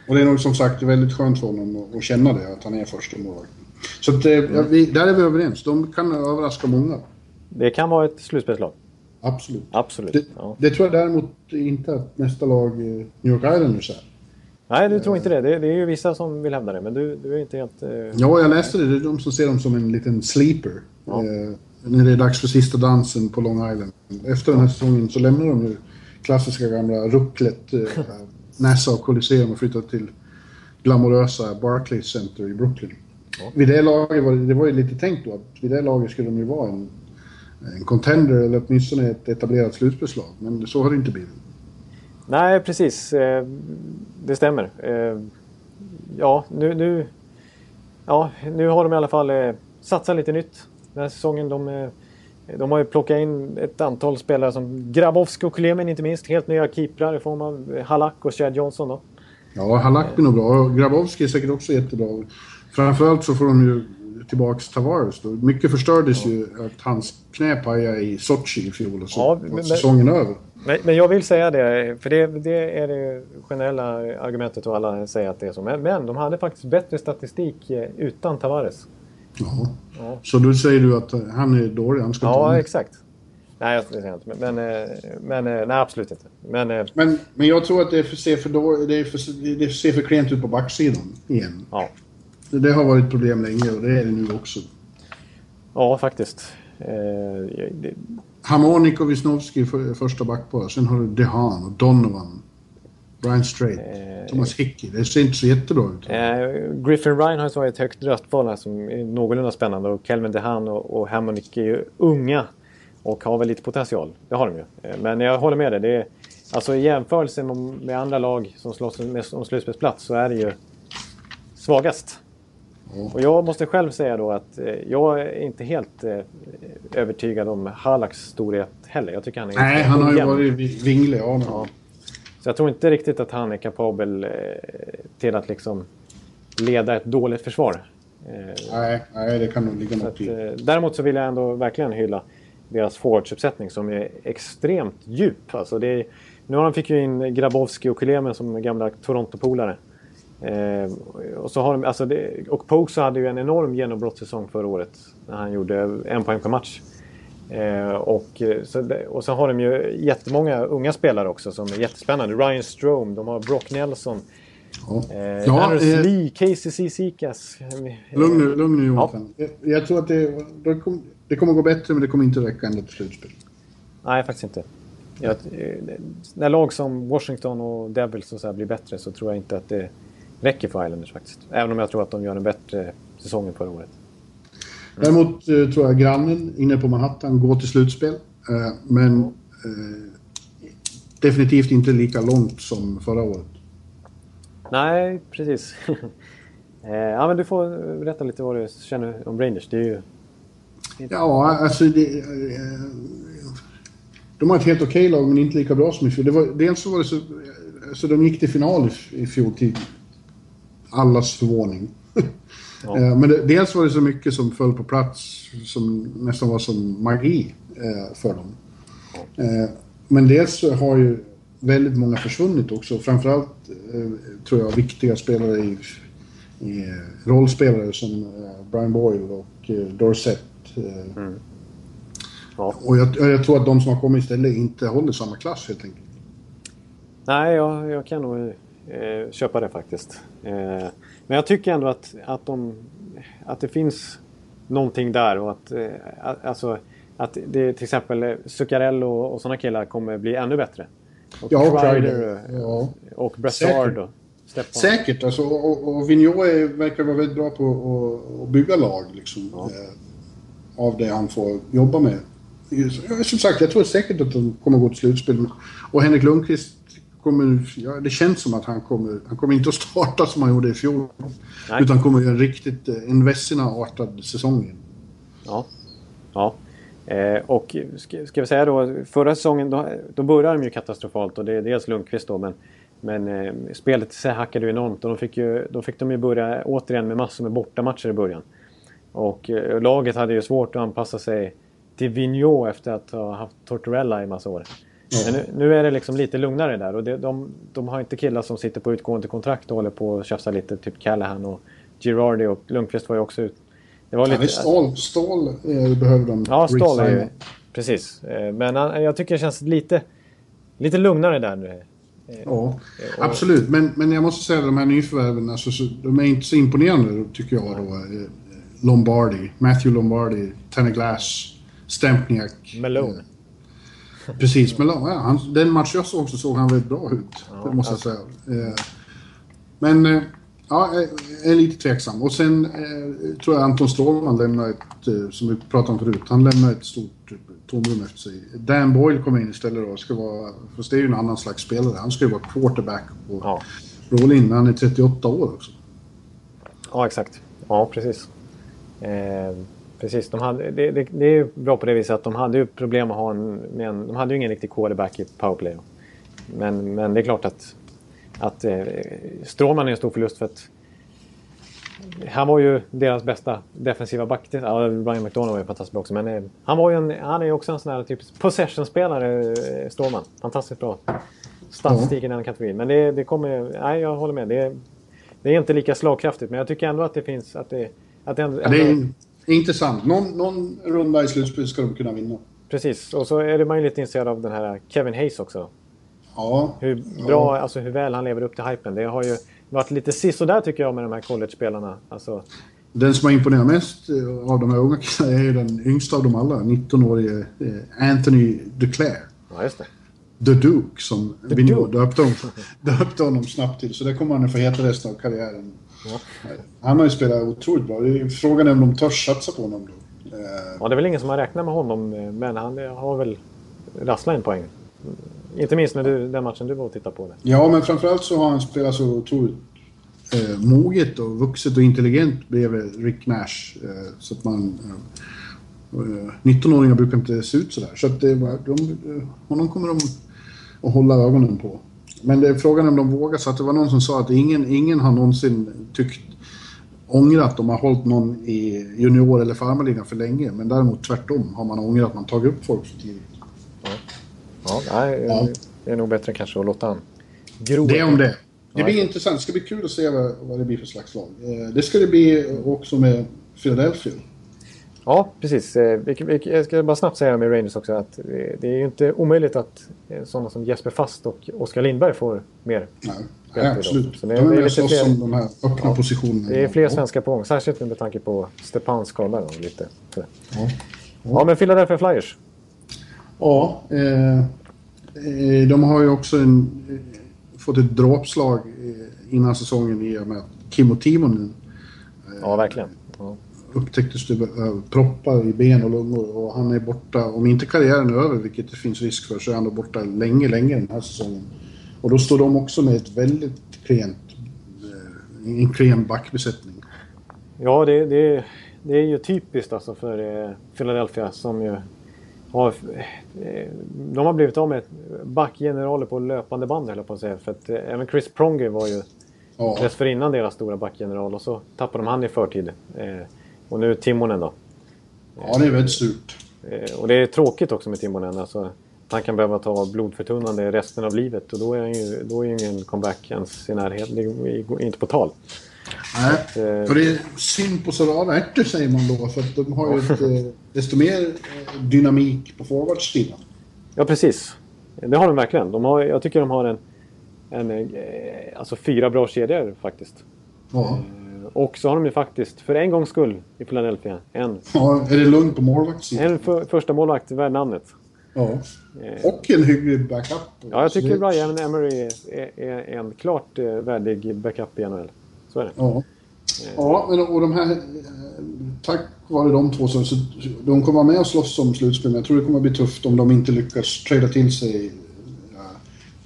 Och det är nog som sagt väldigt skönt för honom att känna det, att han är första målvakt. Så att, ja, vi, där är vi överens. De kan överraska många. Det kan vara ett slutspelslag. Absolut. Absolut. Det, ja. det tror jag däremot inte att nästa lag, eh, New York Islanders, är. Nej, du tror inte det. det. det. är ju vissa som vill hävda det, men du, du är inte helt... Eh... Ja, jag läste det. Det är de som ser dem som en liten sleeper. Ja. Eh, när det är dags för sista dansen på Long Island. Efter den här säsongen så lämnar de nu klassiska gamla rucklet eh, (laughs) Nassau Coliseum och flyttar till glamorösa Barclays Center i Brooklyn. Ja. Vid det laget var det, det var ju lite tänkt då att vid det laget skulle de ju vara en, en contender eller åtminstone ett etablerat slutspelslag. Men så har det inte blivit. Nej, precis. Eh, det stämmer. Eh, ja, nu, nu, ja, nu har de i alla fall eh, satsat lite nytt den här säsongen. De, de har ju plockat in ett antal spelare som Grabowski och Klemen inte minst. Helt nya keeprar i form av Halak och Chad Johnson då. Ja, Halak blir nog bra. Grabowski är säkert också jättebra. Framförallt så får de ju tillbaks Tavares då. Mycket förstördes ja. ju att hans knä pajade i Sochi i fjol och så ja, var säsongen över. Men, men, jag vill säga det, för det, det, är det generella argumentet och alla säger att det är så. Men, men de hade faktiskt bättre statistik eh, utan Tavares. Jaha. Ja. Så då säger du att han är dålig? Han ska ja, ta exakt. Nej, jag säger inte. Men, men, eh, men, eh, nej, absolut inte. Men, men, men jag tror att det ser för, det, för, det ser för klent ut på backsidan igen. Ja. Det, har varit problem länge och det är det nu också. Ja, faktiskt. Eh, det... Harmonik och Wisnowski för, första backpar. Sen har du Dehan och Donovan. Brian Strait, eh, Thomas Hickey. Det ser inte så jättebra ut. Eh, Griffin Ryan har varit ett högt röstval som är någorlunda spännande. Och Kelvin Dehan och, och Harmonic är ju unga. Och har väl lite potential. Det har de ju. Eh, men jag håller med dig. Det är, alltså i jämförelse med, med andra lag som slåss om slutspelsplats så är det ju svagast. Och jag måste själv säga då att eh, jag är inte helt eh, övertygad om Halaks storhet heller. Jag tycker han är Nej, han har ju varit vinglig av ja. Så jag tror inte riktigt att han är kapabel eh, till att liksom leda ett dåligt försvar. Nej, nej det kan nog ligga något i. Däremot så vill jag ändå verkligen hylla deras forwardsuppsättning som är extremt djup. Alltså det är, nu har de fick ju in Grabowski och Kulemen som gamla Toronto-polare. Eh, och, så har de, alltså det, och Pokes hade ju en enorm genombrottssäsong förra året. När han gjorde en poäng per match. Eh, och, så det, och så har de ju jättemånga unga spelare också som är jättespännande. Ryan Strome, de har Brock Nelson. Ja. Eh, ja, Anders eh, Lee, Casey Cizikas. Lugn nu, lugn nu Jonathan. Ja. Jag, jag, tror att det, det, kommer, det kommer gå bättre men det kommer inte räcka ända till slutspel. Nej, faktiskt inte. Jag, eh, när lag som Washington och Devils och så blir bättre så tror jag inte att det räcker för Islanders faktiskt. Även om jag tror att de gör en bättre säsong än förra året. Mm. Däremot eh, tror jag grannen inne på Manhattan går till slutspel. Eh, men eh, definitivt inte lika långt som förra året. Nej, precis. (laughs) Eh, ja, men du får berätta lite vad du känner om Rangers. Det är ju... Ja, alltså det, de har ett helt okej lag men inte lika bra som i fjol. Det var, dels så var det så... Alltså de gick till final i, i fjol till allas förvåning. Ja. Eh, men det, dels var det så mycket som föll på plats som nästan var som magi eh, för dem. Ja. Eh, men dels har ju väldigt många försvunnit också. Framförallt tror jag viktiga spelare i, i rollspelare som Brian Boyle och Dorset. Mm. Ja. Och jag, jag, tror att de som har kommit istället inte håller samma klass helt enkelt. Nej, jag, jag kan nog eh, köpa det faktiskt. Eh, men jag tycker ändå att, att, de, att det finns någonting där och att, eh, alltså, att det till exempel Zuccarello och sådana killar kommer bli ännu bättre. Och ja, Kreider ja. och Brassard. Och Säkert, alltså, och, och Vigneault verkar vara väldigt bra på att bygga lag liksom, ja. av det han får jobba med. Som sagt, jag tror säkert att de kommer gå till slutspel. Och Henrik Lundqvist kommer, ja, det känns som att han kommer, han kommer inte att starta som han gjorde i fjol. Nej. Utan kommer göra en riktigt, eh, en Vessina-artad säsong. Ja. Ja. Eh, och ska, ska vi säga då, förra säsongen då, då började de ju katastrofalt och det är dels Lundqvist då men men eh, spelet sig hackade ju enormt och de fick, ju, då fick de ju börja återigen med massor med bortamatcher i början. Och eh, laget hade ju svårt att anpassa sig till Vigneault efter att ha haft Tortorella i massa år. Ja. Men nu, nu, är det liksom lite lugnare där och det, de, de har inte killar som sitter på utgående kontrakt och håller på och tjafsar lite, typ Callahan och Girardi och Lundqvist var ju också ut. Det var lite... Ja, stål, stål eh, behöver de Ja, stål är ju... Precis. Eh, men jag tycker det känns lite, lite lugnare där nu. Ja, och, absolut. Men, men jag måste säga att de här nyförvärven, alltså, så, de är inte så imponerande tycker jag. Då. Eh, Lombardi, Matthew Lombardi, Tanner Glass, Stempniak. Malone. Precis, Malone. Ja, han, den match jag såg så såg han väldigt bra ut. Ja, det måste jag säga. Eh, men eh, ja, jag är lite tveksam. Och sen eh, tror jag Anton Stålman lämnar ett, som vi pratade om förut, han lämnar ett stort tomrum efter sig. Dan Boyle kommer in istället då. Ska vara, fast det är ju en annan slags spelare. Han ska ju vara quarterback och ja. roll in. Han är 38 år också. Ja, exakt. Ja, precis. Eh, precis, de hade, det, det, det, är bra på det viset att de hade ju problem att ha en, med en... De hade ju ingen riktig quarterback i powerplay. Men, men det är klart att, att eh, Strålman är en stor förlust för att han var ju deras bästa defensiva back. Ja, Brian McDonough var ju fantastiskt bra också. Men eh, han, var ju en, han är ju också en sån här typ possession-spelare, eh, Strålman. Fantastiskt bra statistik i den kategorin. Men det, det kommer... Nej, jag håller med. Det, det är inte lika slagkraftigt. Men jag tycker ändå att det finns... Att det, att det, ändå, ja, det är intressant. Någon, någon runda i slutspelet ska de kunna vinna. Precis. Och så är man ju lite intresserad av den här Kevin Hayes också. Ja. Hur bra, ja. alltså hur väl han lever upp till hypen. Det har ju varit lite sisådär tycker jag med de här college-spelarna. Alltså... Den som har imponerat mest eh, av de här unga killarna är den yngsta av dem alla, 19-årige eh, Anthony Duclair. Ja, just det. The Duke som The vi Duke. döpte, honom, (laughs) döpte honom snabbt till. Så det kommer han att få heta resten av karriären. Ja. Han har ju spelat otroligt bra. Frågan är om de törs satsa på honom då. Ja, det är väl ingen som har räknat med honom, eh, men han har väl rasslat en poäng. Inte minst när du, den matchen du var och tittade på. Det. Ja, men framförallt så har han spelat så otroligt eh, moget och vuxet och intelligent bredvid Rick Nash. Eh, så att man... Eh, 19-åringar brukar inte se ut sådär. Så att det, de, honom kommer de att hålla ögonen på. Men det är frågan om de vågar. Så att det var någon som sa att ingen, ingen har någonsin tyckt ångrat de har hållit någon i junior eller farmarligan för länge. Men däremot tvärtom har man ångrat att man tagit upp folk för tidigt. Ja, nej, ja. det är nog bättre kanske att låta han gro. Det om det. Det blir ja. intressant. Det ska bli kul att se vad, vad det blir för slags lag. Eh, det ska det bli också med Philadelphia. Ja, precis. Eh, jag ska bara snabbt säga med Rangers också att det är ju inte omöjligt att eh, sådana som Jesper Fast och Oskar Lindberg får mer. Nej, Nej absolut. De är, är lite fler, som de här öppna ja, positionerna. Det är fler svenskar på gång, särskilt med tanke på Stepans skada. Lite. Ja. ja, men Philadelphia Flyers. Ja, eh, eh, de har ju också en, eh, fått ett dråpslag eh, innan säsongen i och med att Kimmo Timonen eh, Ja, verkligen. Ja. Upptäcktes det proppar i ben och lungor och han är borta, om inte karriären är över, vilket det finns risk för, så är han då borta länge, länge den här säsongen. Och då står de också med ett väldigt klent, en klen backbesättning. Ja, det, det, det är ju typiskt alltså för Philadelphia som ju har, eh, de har blivit av med backgeneraler på löpande band höll jag på att säga. För att eh, även Chris Pronger var ju ja. dessförinnan deras stora backgeneral och så tappade de han i förtid. Eh, och nu Timonen då. Ja, det är väldigt surt. Och det är tråkigt också med Timonen. Alltså, han kan behöva ta blodförtunnande resten av livet och då är, ju, då är ingen comeback ens i närheten. Det är inte på tal. Nej, att, för det är synd på Solana ärtor säger man då för att de har ju ett, eh, desto mer eh, dynamik på forwardsidan. Ja, precis. Det har de verkligen. De har, jag tycker de har en, en eh, alltså fyra bra kedjor faktiskt. Ja. Och så har de ju faktiskt, för en gångs skull i Philadelphia, en... Ja, är det lugnt på målvaktssidan? En för, första målvakt värd namnet. Ja. Och en hygglig backup. Ja, jag tycker Brian Emery är, är, en klart värdig backup i NHL. Så är det. Ja. Ja, men och de här... Tack vare de två så, så de kommer vara med och slåss om slutspel. Men jag tror det kommer bli tufft om de inte lyckas trada till sig ja,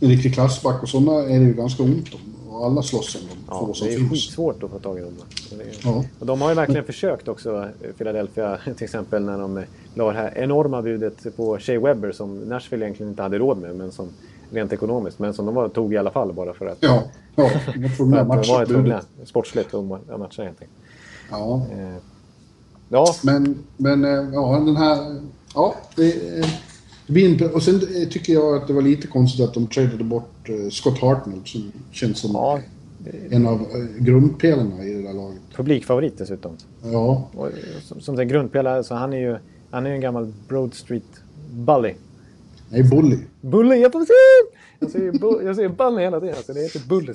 en riktig klassback. Och sådana är det ju ganska ont om. Och alla slåss om de ja, få som finns. det är skitsvårt att få tag i dem. Ja. Och de har ju verkligen försökt också, Philadelphia, (laughs) till exempel när de la det här enorma budet på Shea Webber som Nashville egentligen inte hade råd med. Men som rent ekonomiskt. Men som de var, tog i alla fall bara för att... Ja, ja de matcha (laughs) var tvungna, sportsligt att matcha helt enkelt. Ja. Eh, ja. Men, men eh, ja, den här... Ja, det, Och sen eh, tycker jag att det var lite konstigt att de tradade bort eh, Scott Hartnell som känns som ja. en av eh, grundpelarna i det där laget. Publikfavorit dessutom. Ja. Och, som, som en grundpelare, så han är ju han är en gammal Broad Street Bully. Nej, Bully. Bully, ja precis! Jag säger, bu jag säger Bully hela tiden, alltså det heter Bully.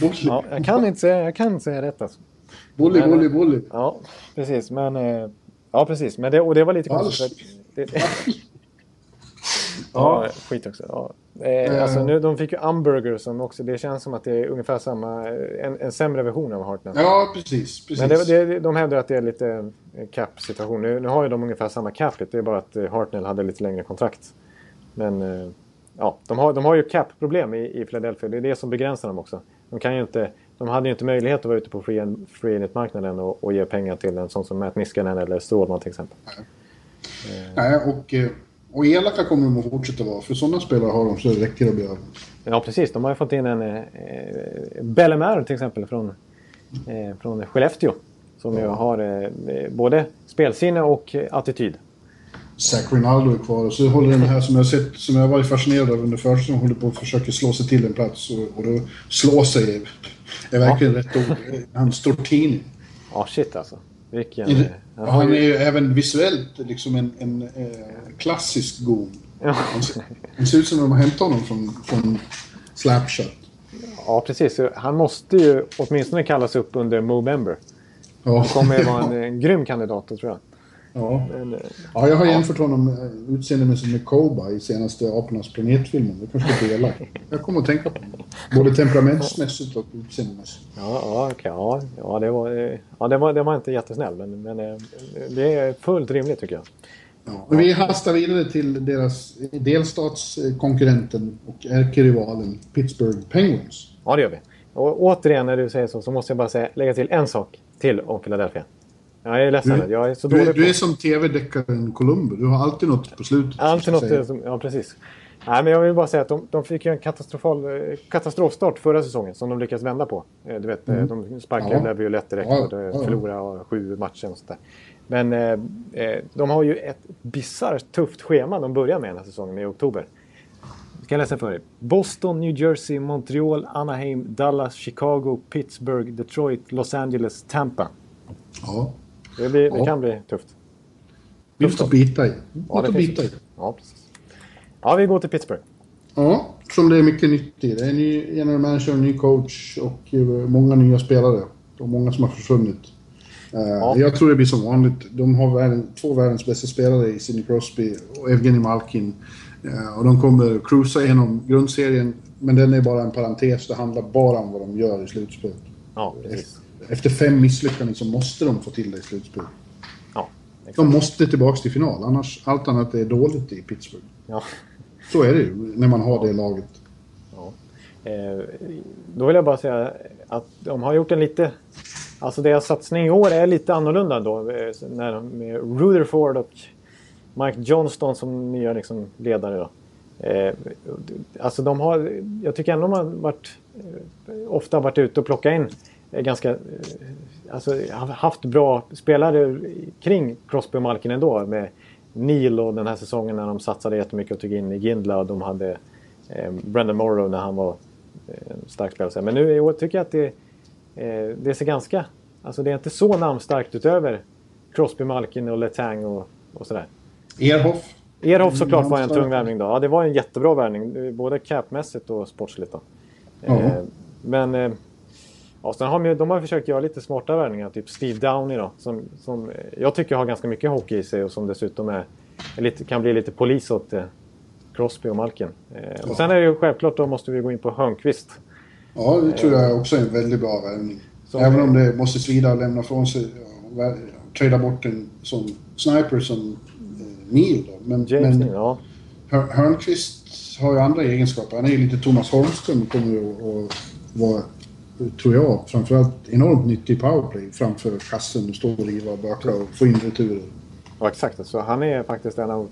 Bully. Ja, jag kan inte säga, jag kan säga rätt alltså. Bully, men, bully, bully. Ja, precis. Men, ja, precis. Men det, och det var lite konstigt. Det, Ja, skit också. Ja. Eh, alltså, nu, de fick ju Umburger som också, det känns som att det är ungefär samma, en, en sämre version av Hartnell. Ja, precis. precis. Men det, det, de hävdar att det är lite cap-situation. Nu, nu har ju de ungefär samma capita, det är bara att Hartnell hade lite längre kontrakt. Men eh, ja, de har, de har ju cap-problem i, i Philadelphia, det är det som begränsar dem också. De, kan ju inte, de hade ju inte möjlighet att vara ute på free, free marknaden och, och ge pengar till en sån som Matt Niskanen eller Strålman till exempel. Nej, Nej och... Och elaka kommer de att fortsätta vara, för sådana spelare har de så det räcker att bli av Ja, precis. De har ju fått in en eh, Bellemare till exempel från, eh, från Skellefteå. Som ju har eh, både spelsinne och attityd. Zach Rinaldo är kvar och så håller den här som jag sett, som jag varit fascinerad av under försäsongen, håller på att försöka slå sig till en plats. Och, och då slå sig är, är verkligen ja. rätt ord. Han Stortini. Ja, shit alltså. Vilken... Han, han är ju även visuellt liksom en, en eh, klassisk. Ja. Han, han, ser ut som om de har hämtat honom från, från Slapshot. Ja, precis. Han måste ju åtminstone kallas upp under Movember. Ja. Han kommer ju vara en, (laughs) en grym kandidat, tror jag. Ja. Men, ja, jag har jämfört honom eh, utseendemässigt med Koba i senaste Apornas planetfilmen. Det kanske är elakt. Jag kommer att tänka på honom. Både temperamentsmässigt och utseendemässigt. Ja, ja, okay, ja, ja, det var, ja det, var, det var inte jättesnäll, men, men eh, det är fullt rimligt tycker jag. Ja, vi hastar vidare till deras delstatskonkurrenten och ärkerivalen Pittsburgh Penguins. Ja, det gör vi. Och återigen när du säger så, så måste jag bara säga, lägga till en sak till om Philadelphia. Jag är ledsen. Du, jag är så du, dålig du är som tv-deckaren Columbo. Du har alltid något på slutet. Alltid något. Som, ja, precis. Nej, men jag vill bara säga att de, de fick en katastrofal, eh, katastrofstart förra säsongen som de lyckades vända på. Eh, du vet, eh, mm. de sparkade ja. Leviolett direkt ja, och ja, förlorade sju matcher och sånt Men eh, de har ju ett bisarrt tufft schema de börjar med den här säsongen i oktober. Jag ska läsa för er. Boston, New Jersey, Montreal, Anaheim, Dallas, Chicago, Pittsburgh, Detroit, Los Angeles, Tampa. Ja. Det, blir, det kan bli tufft. Tufft att bita i. Ja, att bita i. Ja, precis. Ja, vi går till Pittsburgh. Ja, som det är mycket nytt i. Det är en ny general manager, en ny coach och eh, många nya spelare. Och många som har försvunnit. Eh, ja. Jag tror det blir som vanligt. De har världen, två världens bästa spelare i Sidney Crosby och Evgeny Malkin. Eh, och de kommer cruisa genom grundserien, men den är bara en parentes. Det handlar bara om vad de gör i slutspelet. Ja, precis efter fem misslyckanden så måste de få till det i slutspelet. Ja, de måste tillbaka till final, annars allt annat är dåligt i Pittsburgh. Ja. Så är det ju när man har det laget. Ja. Eh, då vill jag bara säga att de har gjort en lite... Alltså deras satsning i år är lite annorlunda då. Eh, när, med Rutherford och Mike Johnston som nya liksom, ledare. Då. Eh, alltså de har... Jag tycker ändå de har varit, eh, ofta varit ute och plockat in ganska... Eh, alltså haft bra spelare kring Crosby och Malkin ändå. Med Neil och den här säsongen när de satsade jättemycket och tog in Gindla och de hade eh, Brendan Morrow när han var eh, stark spelare. Men nu i år tycker jag att det, eh, det ser ganska... Alltså det är inte så namnstarkt utöver Crosby, Malkin och Letang och, och sådär. Erhoff. Erhoff såklart var en tung värvning då. Ja, det var en jättebra värvning. Både capmässigt och sportsligt då. Eh, men eh, Ja, sen har de, de har försökt göra lite smarta värvningar, typ Steve Downey då, som, som jag tycker har ganska mycket hockey i sig och som dessutom är, lite, kan bli lite polis åt eh, Crosby och Malkin. Eh. Och sen är det ju självklart, då måste vi gå in på Hörnqvist. Ja, det tror jag också är en väldigt bra värvning. Även om det måste svida att lämna från sig, ja, trada bort en sån sniper som eh, Neil. Då. Men, James men ja. Hörnqvist har ju andra egenskaper. Han är ju lite Thomas Holmström kommer att vara tror jag, framförallt enormt nyttig powerplay framför kassen och stå och riva och böka och få in returer. Ja, exakt. Så han är faktiskt en av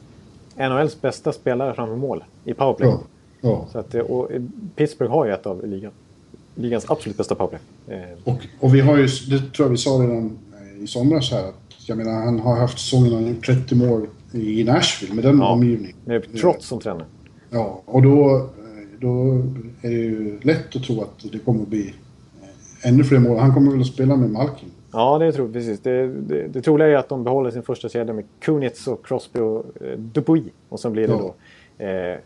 NHLs bästa spelare framför mål i powerplay. Ja. ja. Så att, och Pittsburgh har ju ett av ligan, ligans absolut bästa powerplay. Eh. Och, och vi har ju, det tror jag vi sa redan i somras här, att jag menar han har haft säsongen, han har gjort 30 mål i Nashville med den Ja. omgivningen. Med Trotz som tränare. Ja, och då, eh, då är det ju lätt att tro att det kommer att bli eh, ännu fler mål. Han kommer väl att spela med Malkin. Ja, det tror jag precis. Det, det, det troliga är att de behåller sin första kedja med Kunitz och Crosby och eh, Dupuis. Och sen blir det Ja. då eh,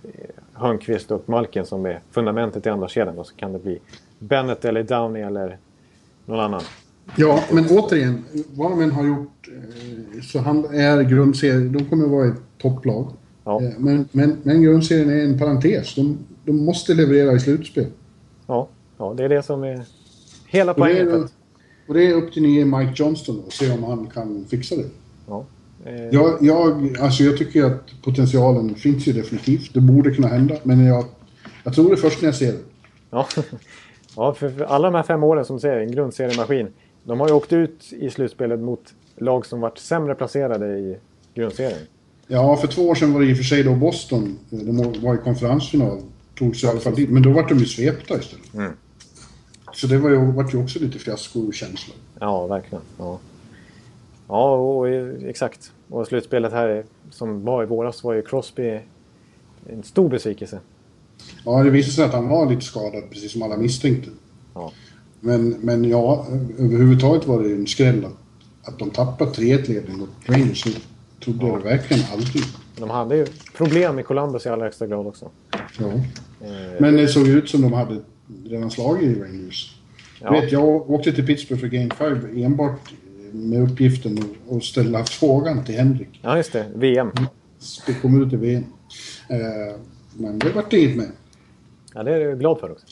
Hörnqvist och Malkin som är fundamentet i andra kedjan. Och så kan det bli Bennett eller Downey eller någon annan. Ja, men återigen, vad de än har gjort eh, så han är grundserien, de kommer att vara ett topplag. Ja. Eh, Men, men, men grundserien är en parentes. De, de måste leverera i slutspel. Ja, ja, det är det som är hela Och det, poängen. att- och det är upp till nye Mike Johnston att se om han kan fixa det. Ja. Eh, Jag, jag, alltså jag tycker att potentialen finns ju definitivt. Det borde kunna hända, men jag, jag tror det först när jag ser det. Ja, ja för, för alla de här fem åren som säger, en grundseriemaskin. De har ju åkt ut i slutspelet mot lag som varit sämre placerade i grundserien. Ja, för två år sedan var det i och för sig då Boston. De var i konferensfinal. Tog sig i alla fall dit. Men då var de ju svepta istället. Mm. Så det var ju, var ju också lite fiaskokänsla. Ja, verkligen. Ja, ja och, exakt. Och slutspelet här som var i våras var ju Crosby en stor besvikelse. Ja, det visade sig att han var lite skadad, precis som alla misstänkte. Ja. Men, men ja, överhuvudtaget var det ju en skräll att, att de tappade 3-1-ledning mot Rangers. Det trodde jag verkligen aldrig. De hade ju problem med Columbus i allra högsta grad också. Ja. Eh, Men det såg ut som de hade redan slagit i Rangers. ja. Vet, jag åkte till Pittsburgh för Game 5 enbart med uppgiften att- ställa frågan till Henrik. ja, just det. VM. Det kom ut i VM. Eh, men det vart inget med. Ja, det är jag glad för också.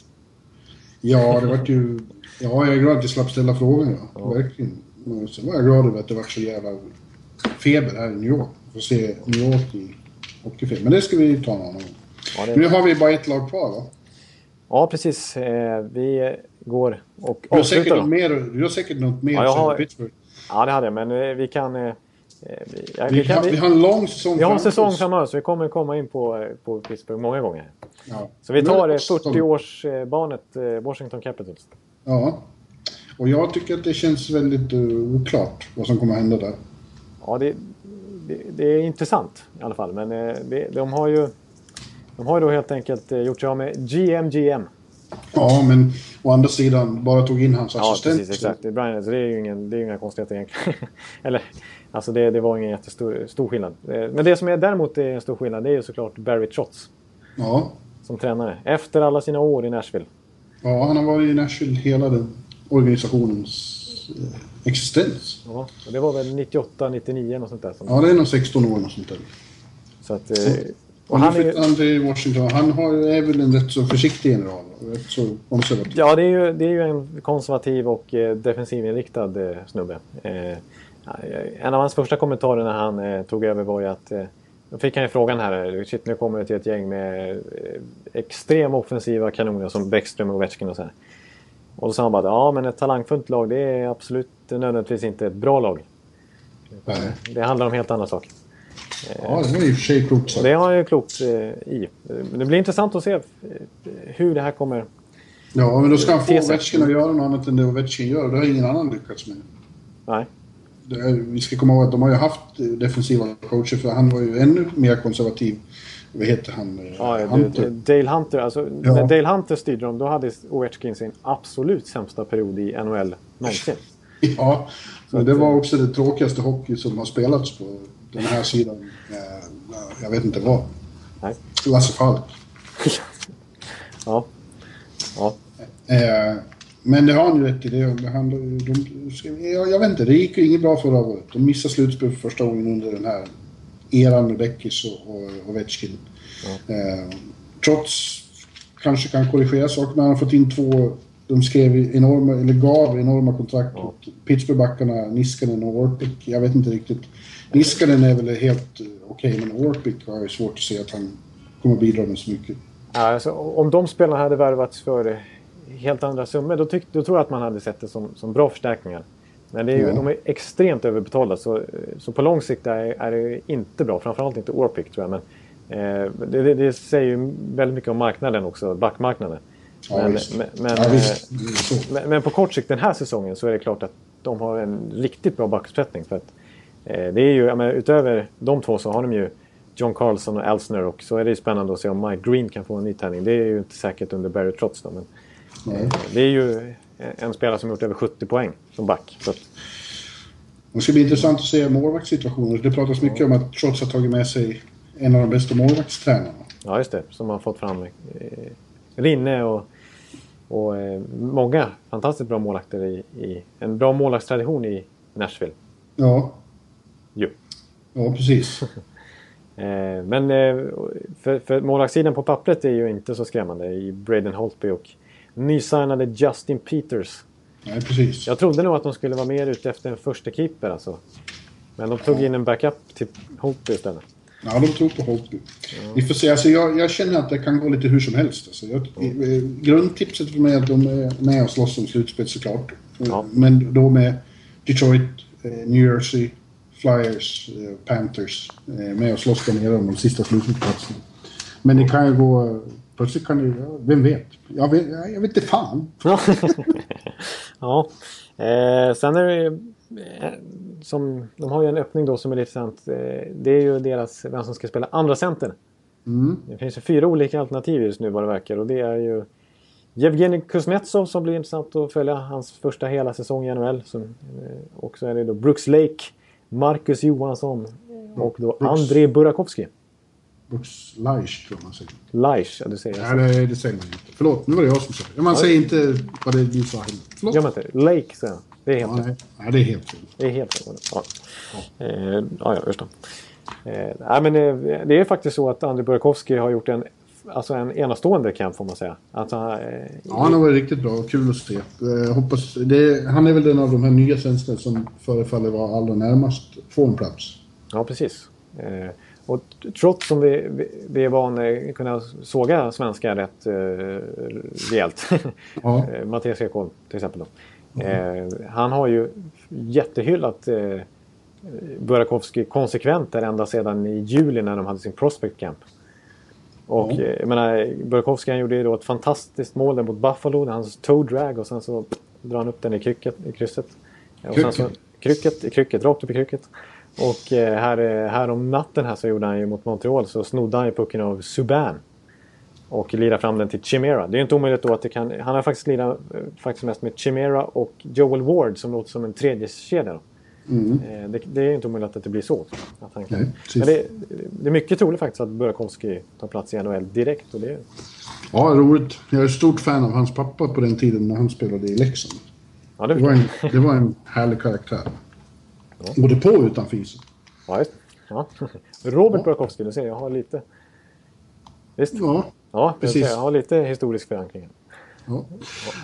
Ja, det vart ju... Ja, jag är glad att jag slapp ställa frågan. Ja. Verkligen. Men sen var jag glad över att det vart så jävla feber här i New York. Få se New York i hockeyfilm. Men det ska vi ta någon gång. Ja, det... Nu har vi bara ett lag kvar va? Ja precis. Eh, vi går och Du har säkert något mer, du har säkert något mer Ja, har- Pittsburgh. Ja, det hade jag. Men eh, vi kan... Eh, vi, ja, Vi, vi, kan har, vi har en lång säsong vi har en säsong framöver så vi kommer komma in på, på Pittsburgh många gånger. Ja. Så vi tar det eh, Boston. 40-årsbarnet eh, Washington Capitals. Ja. Och jag tycker att det känns väldigt uh, oklart vad som kommer att hända där. Ja, det, det, det är intressant i alla fall. Men det, de har ju de har ju då helt enkelt eh, gjort sig av med GMGM. Ja, men å andra sidan bara tog in hans Ja, assistent. precis. Exakt. Det är, Brian, det är ju ingen, det är inga konstigheter egentligen. (laughs) Eller, alltså det, det var ingen jättestor stor skillnad. Eh, Men det som är däremot är en stor skillnad det är ju såklart Barry Trotz Ja. som tränare. Efter alla sina år i Nashville. ja, han har varit i Nashville hela den organisationens eh, existens. Ja, och det var väl 98, 99 och sånt där. Som, Ja, det är nog 16 år och sånt där. Så att, eh, Och han är, han till Washington. Han har, är väl en rätt så försiktig general. Rätt så konservativ. Ja, det är, ju, det är ju en konservativ och eh, defensivinriktad eh, snubbe. Eh, en av hans första kommentarer när han eh, tog över var ju att eh, då fick han ju frågan här, eh, shit nu kommer det till ett gäng med eh, extrem offensiva kanoner som Bäckström och Ovechkin och så här. Och då sa han bara ja men ett talangfullt lag det är absolut nödvändigtvis inte ett bra lag. Det handlar om helt andra saker. Ja, det var i och för sig klokt sagt. det har han ju klokt eh, i. Men Det blir intressant att se eh, hur det här kommer... Ja, men då ska han få. Ovechkin att göra något annat än det Ovechkin gör. Det har ingen annan lyckats med. Nej. Är, vi ska komma ihåg att de har ju haft eh, defensiva coacher för han var ju ännu mer konservativ. Vad heter han? Ja, Hunter. Dale Hunter. Alltså, Ja. När Dale Hunter styrde dem, då hade Ovechkin sin absolut sämsta period i NHL någonsin. (laughs) Ja, men det var också det tråkigaste hockey som har spelats på den här sidan. Eh, Jag vet inte vad. Nej. Lasse Falk. (laughs) Ja. Ja. Eh, Men det har han ju rätt i. Det, det handlar, de, jag, jag vet inte, det gick ju inget bra förra året. De missade slutspel för första gången under den här eran med Beckis och, och Ovechkin. Eh, trots kanske kan korrigera saker, men han har fått in två... De skrev enorma, eller gav enorma kontrakt Ja. åt Pittsburgh-backarna, Niskanen och Orpik. Jag vet inte riktigt. Niskanen är väl helt eh, okej, men Orpik har jag svårt att se att han kommer bidra med så mycket. Ja, alltså, om de spelarna hade värvats för helt andra summor, då, tyck, då tror jag att man hade sett det som, som bra förstärkningar. Men det är ju, Ja. de är extremt överbetalda, så, så på lång sikt är, är det inte bra. Framförallt inte Orpik tror jag. Men, eh, det, det, det säger ju väldigt mycket om marknaden också, backmarknaden. Ja, men, men, men, ja, eh. Men, på kort sikt den här säsongen så är det klart att de har en riktigt bra backuppsättning. För att det är ju, menar, utöver de två så har de ju John Carlson och Elsner och så är det ju spännande att se om Mike Green kan få en ny tävling. Det är ju inte säkert under Barry Trotz då, men eh, det är ju en spelare som gjort över 70 poäng som back. Så att, Det ska bli intressant att se målvaktssituationen. Det pratas mycket om att Trots har tagit med sig en av de bästa målvaktstränarna. ja, just det. Som har fått fram eh, Rinne och, och eh, många fantastiskt bra målvakter i, i en bra målvaktstradition i Nashville. Ja, Jo. ja precis. (laughs) Eh, men eh, för, för målvaktssidan på pappret är ju inte så skrämmande i Braden Holtby och nysignade Justin Peters. Nej, precis. Jag trodde nog att de skulle vara mer ute efter en första keeper alltså. Men de tog in en backup till Holtby istället. Ja, de tror på Holtby. Vi får se. Alltså, jag, jag känner att det kan gå lite hur som helst. Alltså, jag, eh, Grundtipset för mig är att de är med och slåss om slutspel såklart. Ja. Men då med Detroit, New Jersey, Flyers, eh, Panthers eh, med och slåss där nere om de sista slutspelsplatserna. Men det kan ju gå... Plötsligt kan det... Vem vet? Jag vet, jag vet inte fan. (laughs) ja. Eh, sen är det eh, som, de har ju en öppning då som är lite sant. Eh, det är ju deras, vem som ska spela andra center. Mm. Det finns ju fyra olika alternativ just nu vad det verkar och det är ju Jevgenij Kuznetsov som blir intressant att följa hans första hela säsong i NHL. Och så är det då Brooks Lake, Marcus Johansson och då Brooks. Andrei Burakovsky. Brooks Leish tror man säger. Leish, ja du säger jag. Nej, det, det säger man inte. Förlåt, nu var det jag som sa det. Man säger inte vad det du sa heller. Förlåt. Man inte? Lake säger jag. Det är helt Ja, rätt. nej. det är helt fel. Det är helt rätt. Ja. Eh, ja, ja, just det. Eh, nej, men eh, det är faktiskt så att Andrei Burakovsky har gjort en, alltså en enastående camp får man säga. Alltså, eh, Ja, han har varit riktigt bra. Kul att se. Eh, hoppas, det, han är väl den av de här nya svenskarna som förefaller vara allra närmast få en plats. Ja, precis. Eh, och trots som vi, vi, vi är vana att kunna såga svenskar rätt eh, rejält. Ja. (laughs) Mattias Ekholm till exempel. Då. Eh, han har ju jättehyllat eh, Burakovsky konsekvent där ända sedan i juli när de hade sin prospect camp. Och Ja. eh, jag menar, Burakovsky han gjorde ju då ett fantastiskt mål där mot Buffalo. Hans toe drag och sen så drar han upp den i, krycket, i krysset. Och sen så, Krycket. i krycket, rakt upp i krycket. Och eh, här, eh, här om natten här så gjorde han ju mot Montreal så snodde han ju pucken av Subban. Och lirade fram den till Chimera. Det är ju inte omöjligt då att det kan... Han har faktiskt lirat faktiskt mest med Chimera och Joel Ward som låter som en tredje kedja då. Mm. Eh, Det, det är inte omöjligt att det blir så. Att han kan. Nej. Men det, det är mycket troligt faktiskt att Burakovsky tar plats i NHL direkt. Och det, Ja, roligt. Jag är ett stort fan av hans pappa på den tiden när han spelade i Leksand. ja, det var en, det var en härlig karaktär. Både på och utanför isen. Ja, just. Ja. (laughs) Robert Ja. Burakovsky, du ser jag har lite... Visst? Ja, Ja, precis. precis. Jag har lite historisk förankring. ja.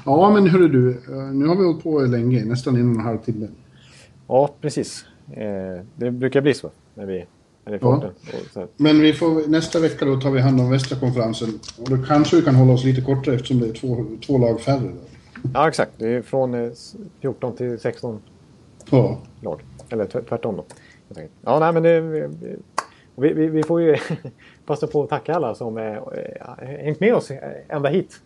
ja men hörru du. eh, Nu har vi hållit på länge, nästan en och en halv timme. Ja, precis. Eh, det brukar bli så när vi är i Ja. Men vi får, nästa vecka då tar vi hand om västra konferensen. Och då kanske vi kan hålla oss lite kortare eftersom det är två, två lag färre. Då. Ja, exakt. Det är från eh, 14 till 16 Ja. lag. Eller tv- tvärtom då. Ja, nej men det... Vi, vi, vi, får ju (laughs) passa på att tacka alla som eh, eh, hängt med oss eh, ända hit.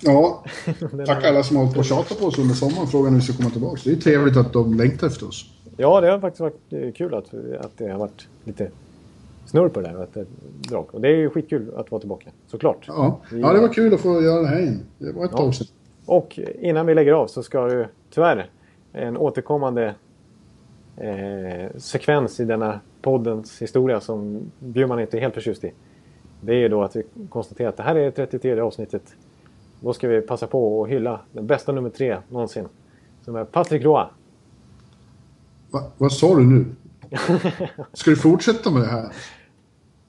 Ja, (laughs) tack alla som har hållit på och tjatat på oss under sommaren. Frågan när vi ska komma tillbaka. Det är trevligt att de längtar efter oss. Ja, det har faktiskt varit eh, kul att, att det har varit lite snurr på det och Att det, drag. Och det är ju skitkul att vara tillbaka, såklart. Ja. ja, det var kul att få göra det här igen. Det var ett Ja. tag sedan. Och innan vi lägger av så ska du tyvärr en återkommande eh, sekvens i denna poddens historia som Bjurman inte är helt förtjust i. Det är ju då att vi konstaterar att det här är 33 avsnittet. Då ska vi passa på att hylla den bästa nummer tre någonsin. Som är Patrick Roy. Va, vad sa du nu? (laughs) Ska du fortsätta med det här?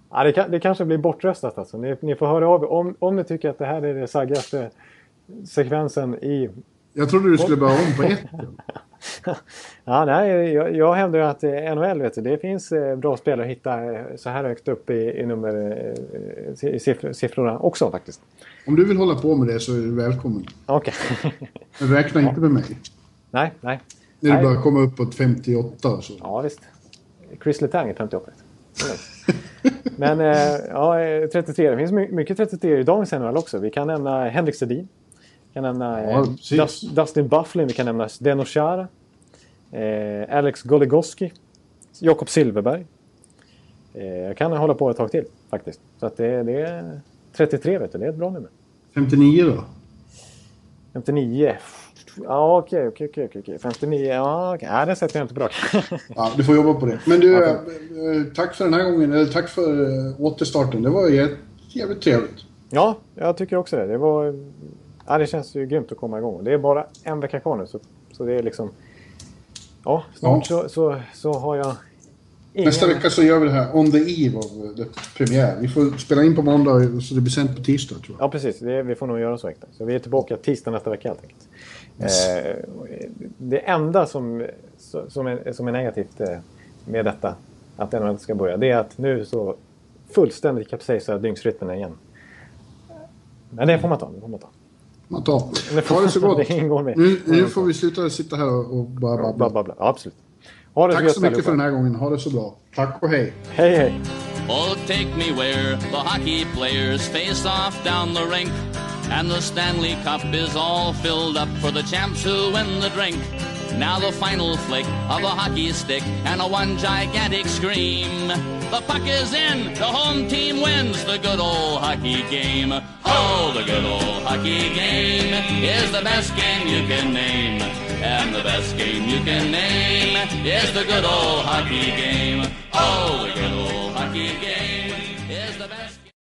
Ja, det, kan, det kanske blir bortröstat alltså. Ni, ni får höra av er om, om ni tycker att det här är den saggaste sekvensen i... Jag trodde du skulle börja om på (laughs) ett. Ja, nej, jag, jag hävdar ju att NHL, vet du, det finns eh, bra spelare att hitta eh, så här högt upp i, i nummer, eh, i siffror, siffrorna också faktiskt. Om du vill hålla på med det så är du välkommen. Okej. Men räkna inte med mig. nej, nej. När du börjar komma uppåt 58 och så. Ja, visst. Chris Letang är 58. Men ja, eh, 33. Det finns my- mycket 33 i dagens NHL också. Vi kan nämna Henrik Sedin. Kan nämna eh, Ja. Dus- Dustin Bufflin. Vi kan nämna Zdeno Chara. Eh, Alex Goligoski. Jakob Silverberg. Eh, jag kan hålla på ett tag till faktiskt. Så att det, det är 33 vet du, det är ett bra nummer. 59 då? 59. Ja, okej, okej, okej, okej. 59, ja, okej. Nej, den sätter jag inte rak. (laughs) Ja, du får jobba på det. Men du, eh, tack för den här gången. Eller tack för eh, återstarten. Det var jä- jävligt trevligt. ja, jag tycker också det. Det var... Ja, det känns ju grymt att komma igång. Det är bara en vecka kvar nu, så, så det är liksom... Ja, snart Ja. Så, så, så har jag... Ingen... Nästa vecka så gör vi det här on the eve av eh, premiär. Vi får spela in på måndag så det blir sänt på tisdag tror jag. Ja, precis. Det, vi får nog göra så. Ekta. Så vi är tillbaka tisdag nästa vecka helt enkelt. Eh, det enda som, som, är, som är negativt eh, med detta, att NHL ska börja, det är att nu så fullständigt kapsejsar dygnsrytmen igen. Men det får man ta. Det får man ta. Man tar. Ha det så gott. det ingår med. Nu, nu får vi sluta sitta här och bara Bla, babbla. bla, bla. Ja, absolut. Ha det Tack gött så mycket för den här gången. Ha det så bra. Tack och hej. Hej, hej! Oh, take me where the hockey players face off down the rink. And the Stanley Cup is all filled up for the champs who win the drink. Now the final flick of a hockey stick and a one gigantic scream. The puck is in, the home team wins the good old hockey game. Oh, the good old hockey game is the best game you can name. And the best game you can name is the good old hockey game. Oh, the good old hockey game.